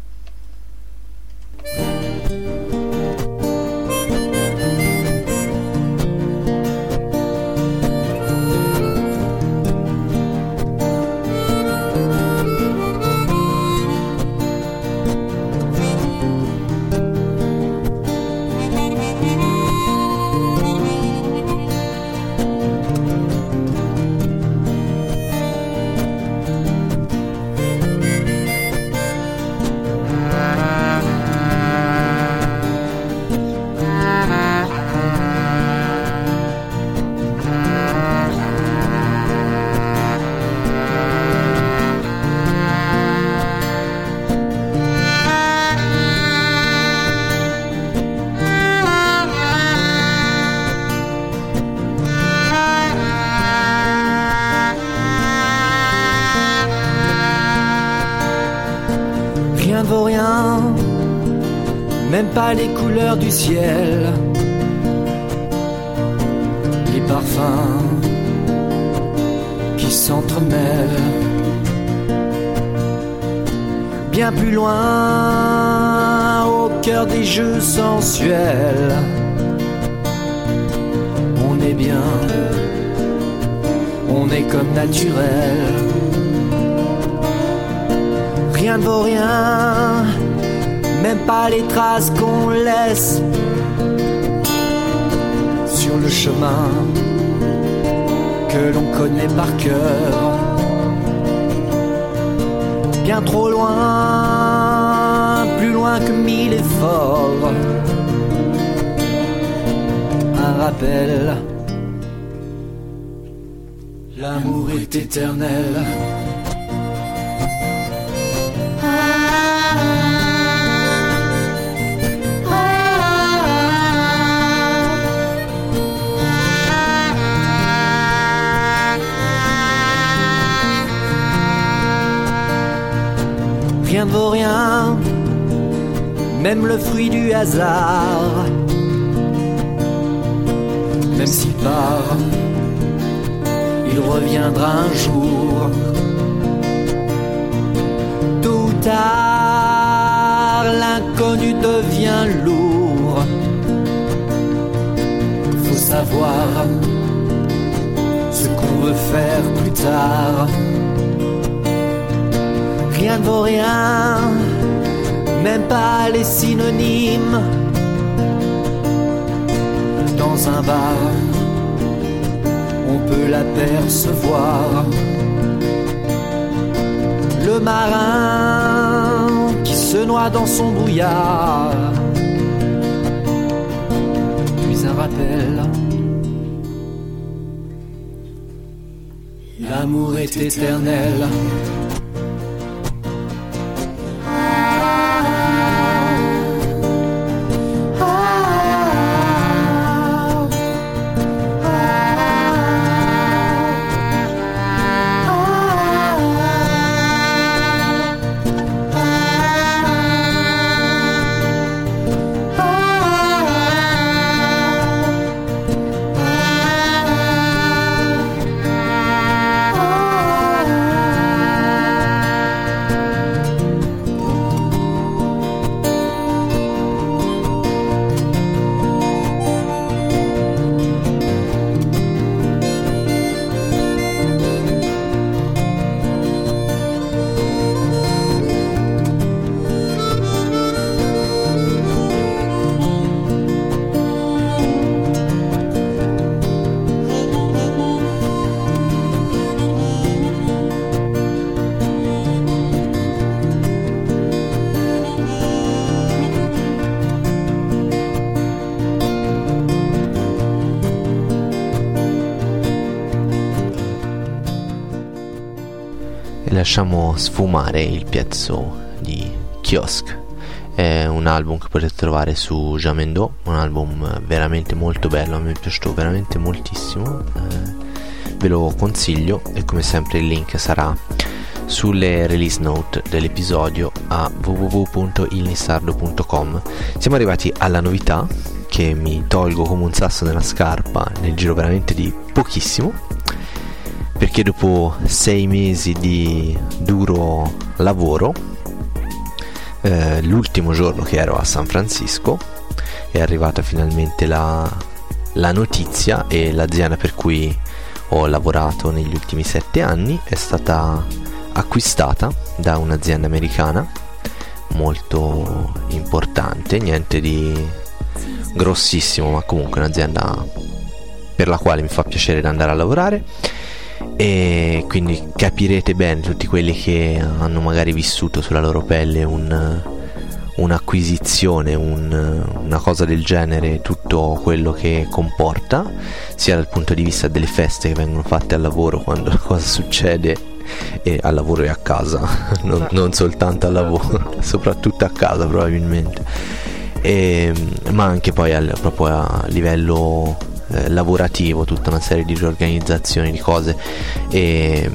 Pas les couleurs du ciel, les traces qu'on laisse sur le chemin que l'on connaît par cœur. Bien trop loin, plus loin que mille efforts. Un rappel, l'amour est éternel. Même le fruit du hasard. Même s'il part, il reviendra un jour. Ou tard, l'inconnu devient lourd. Faut savoir ce qu'on veut faire plus tard. Rien ne vaut rien, même pas les synonymes. Dans un bar, on peut l'apercevoir. Le marin qui se noie dans son brouillard. Puis un rappel. L'amour est éternel.
Lasciamo sfumare il pezzo di Kiosk. È un album che potete trovare su Jamendo, un album veramente molto bello, mi è piaciuto veramente moltissimo. Eh, ve lo consiglio e come sempre il link sarà sulle release note dell'episodio a www.ilnissardo.com. Siamo arrivati alla novità che mi tolgo come un sasso nella scarpa nel giro veramente di pochissimo perché dopo sei mesi di duro lavoro eh, l'ultimo giorno che ero a San Francisco è arrivata finalmente la, la notizia e l'azienda per cui ho lavorato negli ultimi sette anni è stata acquistata da un'azienda americana molto importante, niente di grossissimo, ma comunque un'azienda per la quale mi fa piacere andare a lavorare e quindi capirete bene tutti quelli che hanno magari vissuto sulla loro pelle un, un'acquisizione, un, una cosa del genere, tutto quello che comporta, sia dal punto di vista delle feste che vengono fatte al lavoro quando la cosa succede e al lavoro e a casa, (laughs) non, non soltanto al lavoro, (laughs) soprattutto a casa probabilmente, e, ma anche poi al, proprio a livello eh, lavorativo, tutta una serie di riorganizzazioni di cose. E,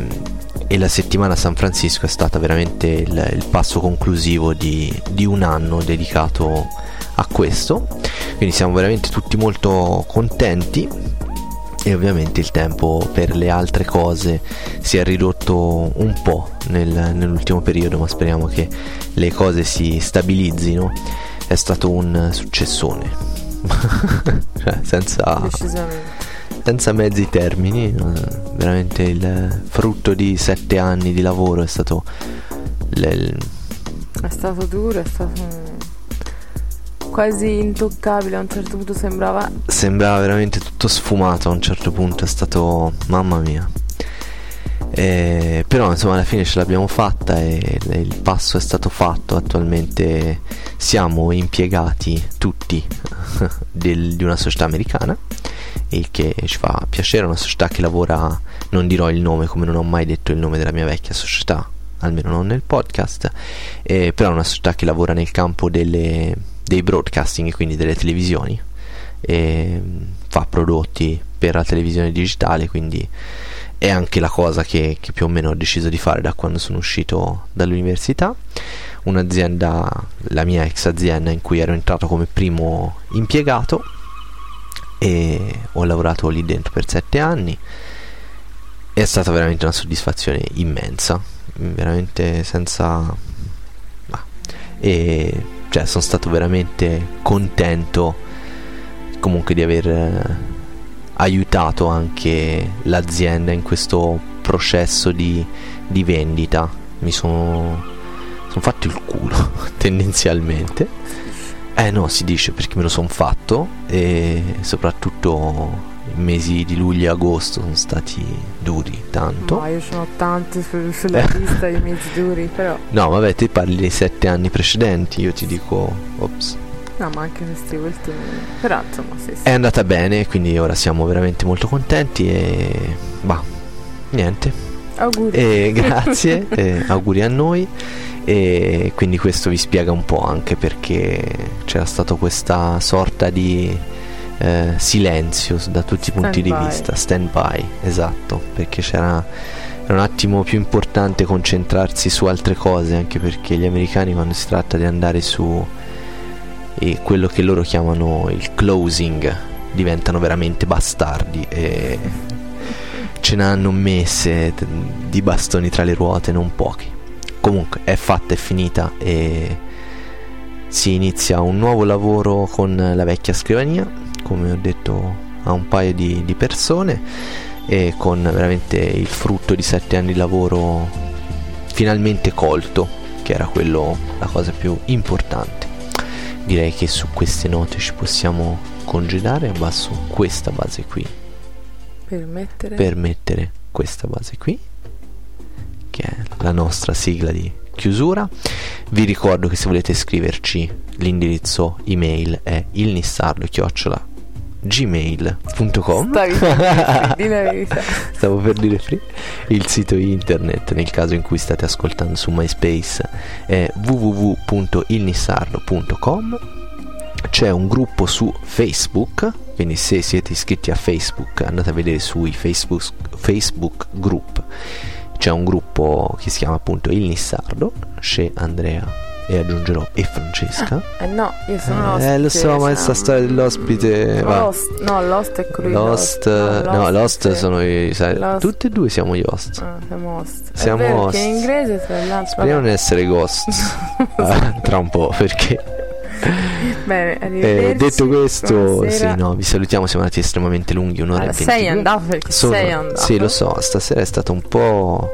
e la settimana a San Francisco è stata veramente il, il passo conclusivo di, di un anno dedicato a questo. Quindi siamo veramente tutti molto contenti. E ovviamente il tempo per le altre cose si è ridotto un po' nel, nell'ultimo periodo ma speriamo che le cose si stabilizzino. È stato un successone (laughs) cioè senza senza mezzi termini veramente il frutto di sette anni di lavoro è stato
l- è stato duro è stato quasi intoccabile a un certo punto sembrava
sembrava veramente tutto sfumato a un certo punto è stato mamma mia eh, però insomma alla fine ce l'abbiamo fatta e il passo è stato fatto. Attualmente siamo impiegati tutti (laughs) del, di una società americana il che ci fa piacere. Una società che lavora non dirò il nome come non ho mai detto il nome della mia vecchia società almeno non nel podcast eh, però è una società che lavora nel campo delle dei broadcasting, quindi delle televisioni, e fa prodotti per la televisione digitale, quindi è anche la cosa che, che, più o meno ho deciso di fare da quando sono uscito dall'università. Un'azienda, la mia ex azienda in cui ero entrato come primo impiegato e ho lavorato lì dentro per sette anni. È stata veramente una soddisfazione immensa, veramente senza... Ah. E cioè sono stato veramente contento comunque di aver aiutato anche l'azienda in questo processo di, di vendita mi sono, sono fatto il culo (laughs) tendenzialmente eh no si dice perché me lo sono fatto e soprattutto i mesi di luglio e agosto sono stati duri tanto.
No, io sono tanti su, sulla (laughs) lista di mesi duri, però.
No, vabbè, te parli dei sette anni precedenti, io ti dico, ops.
No, ma anche questi ultimi. Però insomma, sì, sì.
È andata bene, quindi ora siamo veramente molto contenti e. Bah, niente.
Auguri.
E grazie, e auguri a noi. E quindi questo vi spiega un po' anche perché c'era stata questa sorta di eh, silenzio da tutti i punti di vista, stand by, esatto, perché c'era era un attimo più importante concentrarsi su altre cose, anche perché gli americani quando si tratta di andare su e quello che loro chiamano il closing diventano veramente bastardi e ce ne hanno messe di bastoni tra le ruote, non pochi. Comunque è fatta, è finita e si inizia un nuovo lavoro con la vecchia scrivania come ho detto a un paio di, di persone e con veramente il frutto di sette anni di lavoro finalmente colto che era quello la cosa più importante direi che su queste note ci possiamo congedare abbasso questa base qui.
Per mettere?
Per mettere questa base qui che è la nostra sigla di chiusura. Vi ricordo che se volete scriverci l'indirizzo email è ilnissardo chiocciola gmail.com. (laughs) Stavo per dire free. Il sito internet, nel caso in cui state ascoltando su MySpace, è www.ilnissardo.com. C'è un gruppo su Facebook, quindi se siete iscritti a Facebook andate a vedere sui Facebook, Facebook group. C'è un gruppo che si chiama appunto Il Nissardo, c'è Andrea e aggiungerò e Francesca.
Eh no, io sono l'ospite.
Eh lo so, ma questa storia dell'ospite... va.
Lost, no, Lost è quello di
Lost,
Lost.
no, Lost
sì.
sono i, sai,
Lost.
tutti e due siamo gli host.
Ah, siamo host.
Siamo
vero,
host.
In inglese tra l'altro.
Speriamo di non essere ghost (laughs) (laughs) Ah, tra un po' perché
Bene,
eh, detto questo, sì, no, vi salutiamo, siamo andati estremamente lunghi, un'ora
Allora,
e venti.
sei andato perché
Sono-
sei andato.
Sì, lo so, stasera è stato un po'.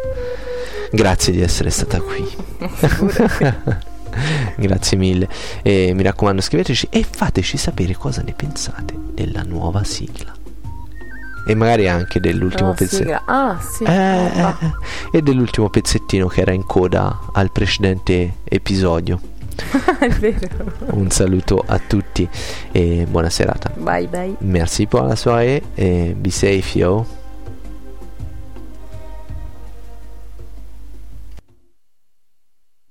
Grazie di essere stata qui. (laughs) (laughs) Grazie mille. E mi raccomando, scriveteci e fateci sapere cosa ne pensate della nuova sigla. E magari anche dell'ultimo
No,
pezzettino.
Ah, sì.
Eh,
ah,
eh, eh. e dell'ultimo pezzettino che era in coda al precedente episodio. (laughs)
è vero.
Un saluto a tutti e buona serata.
Bye bye.
Merci pour la soirée et be safe yo.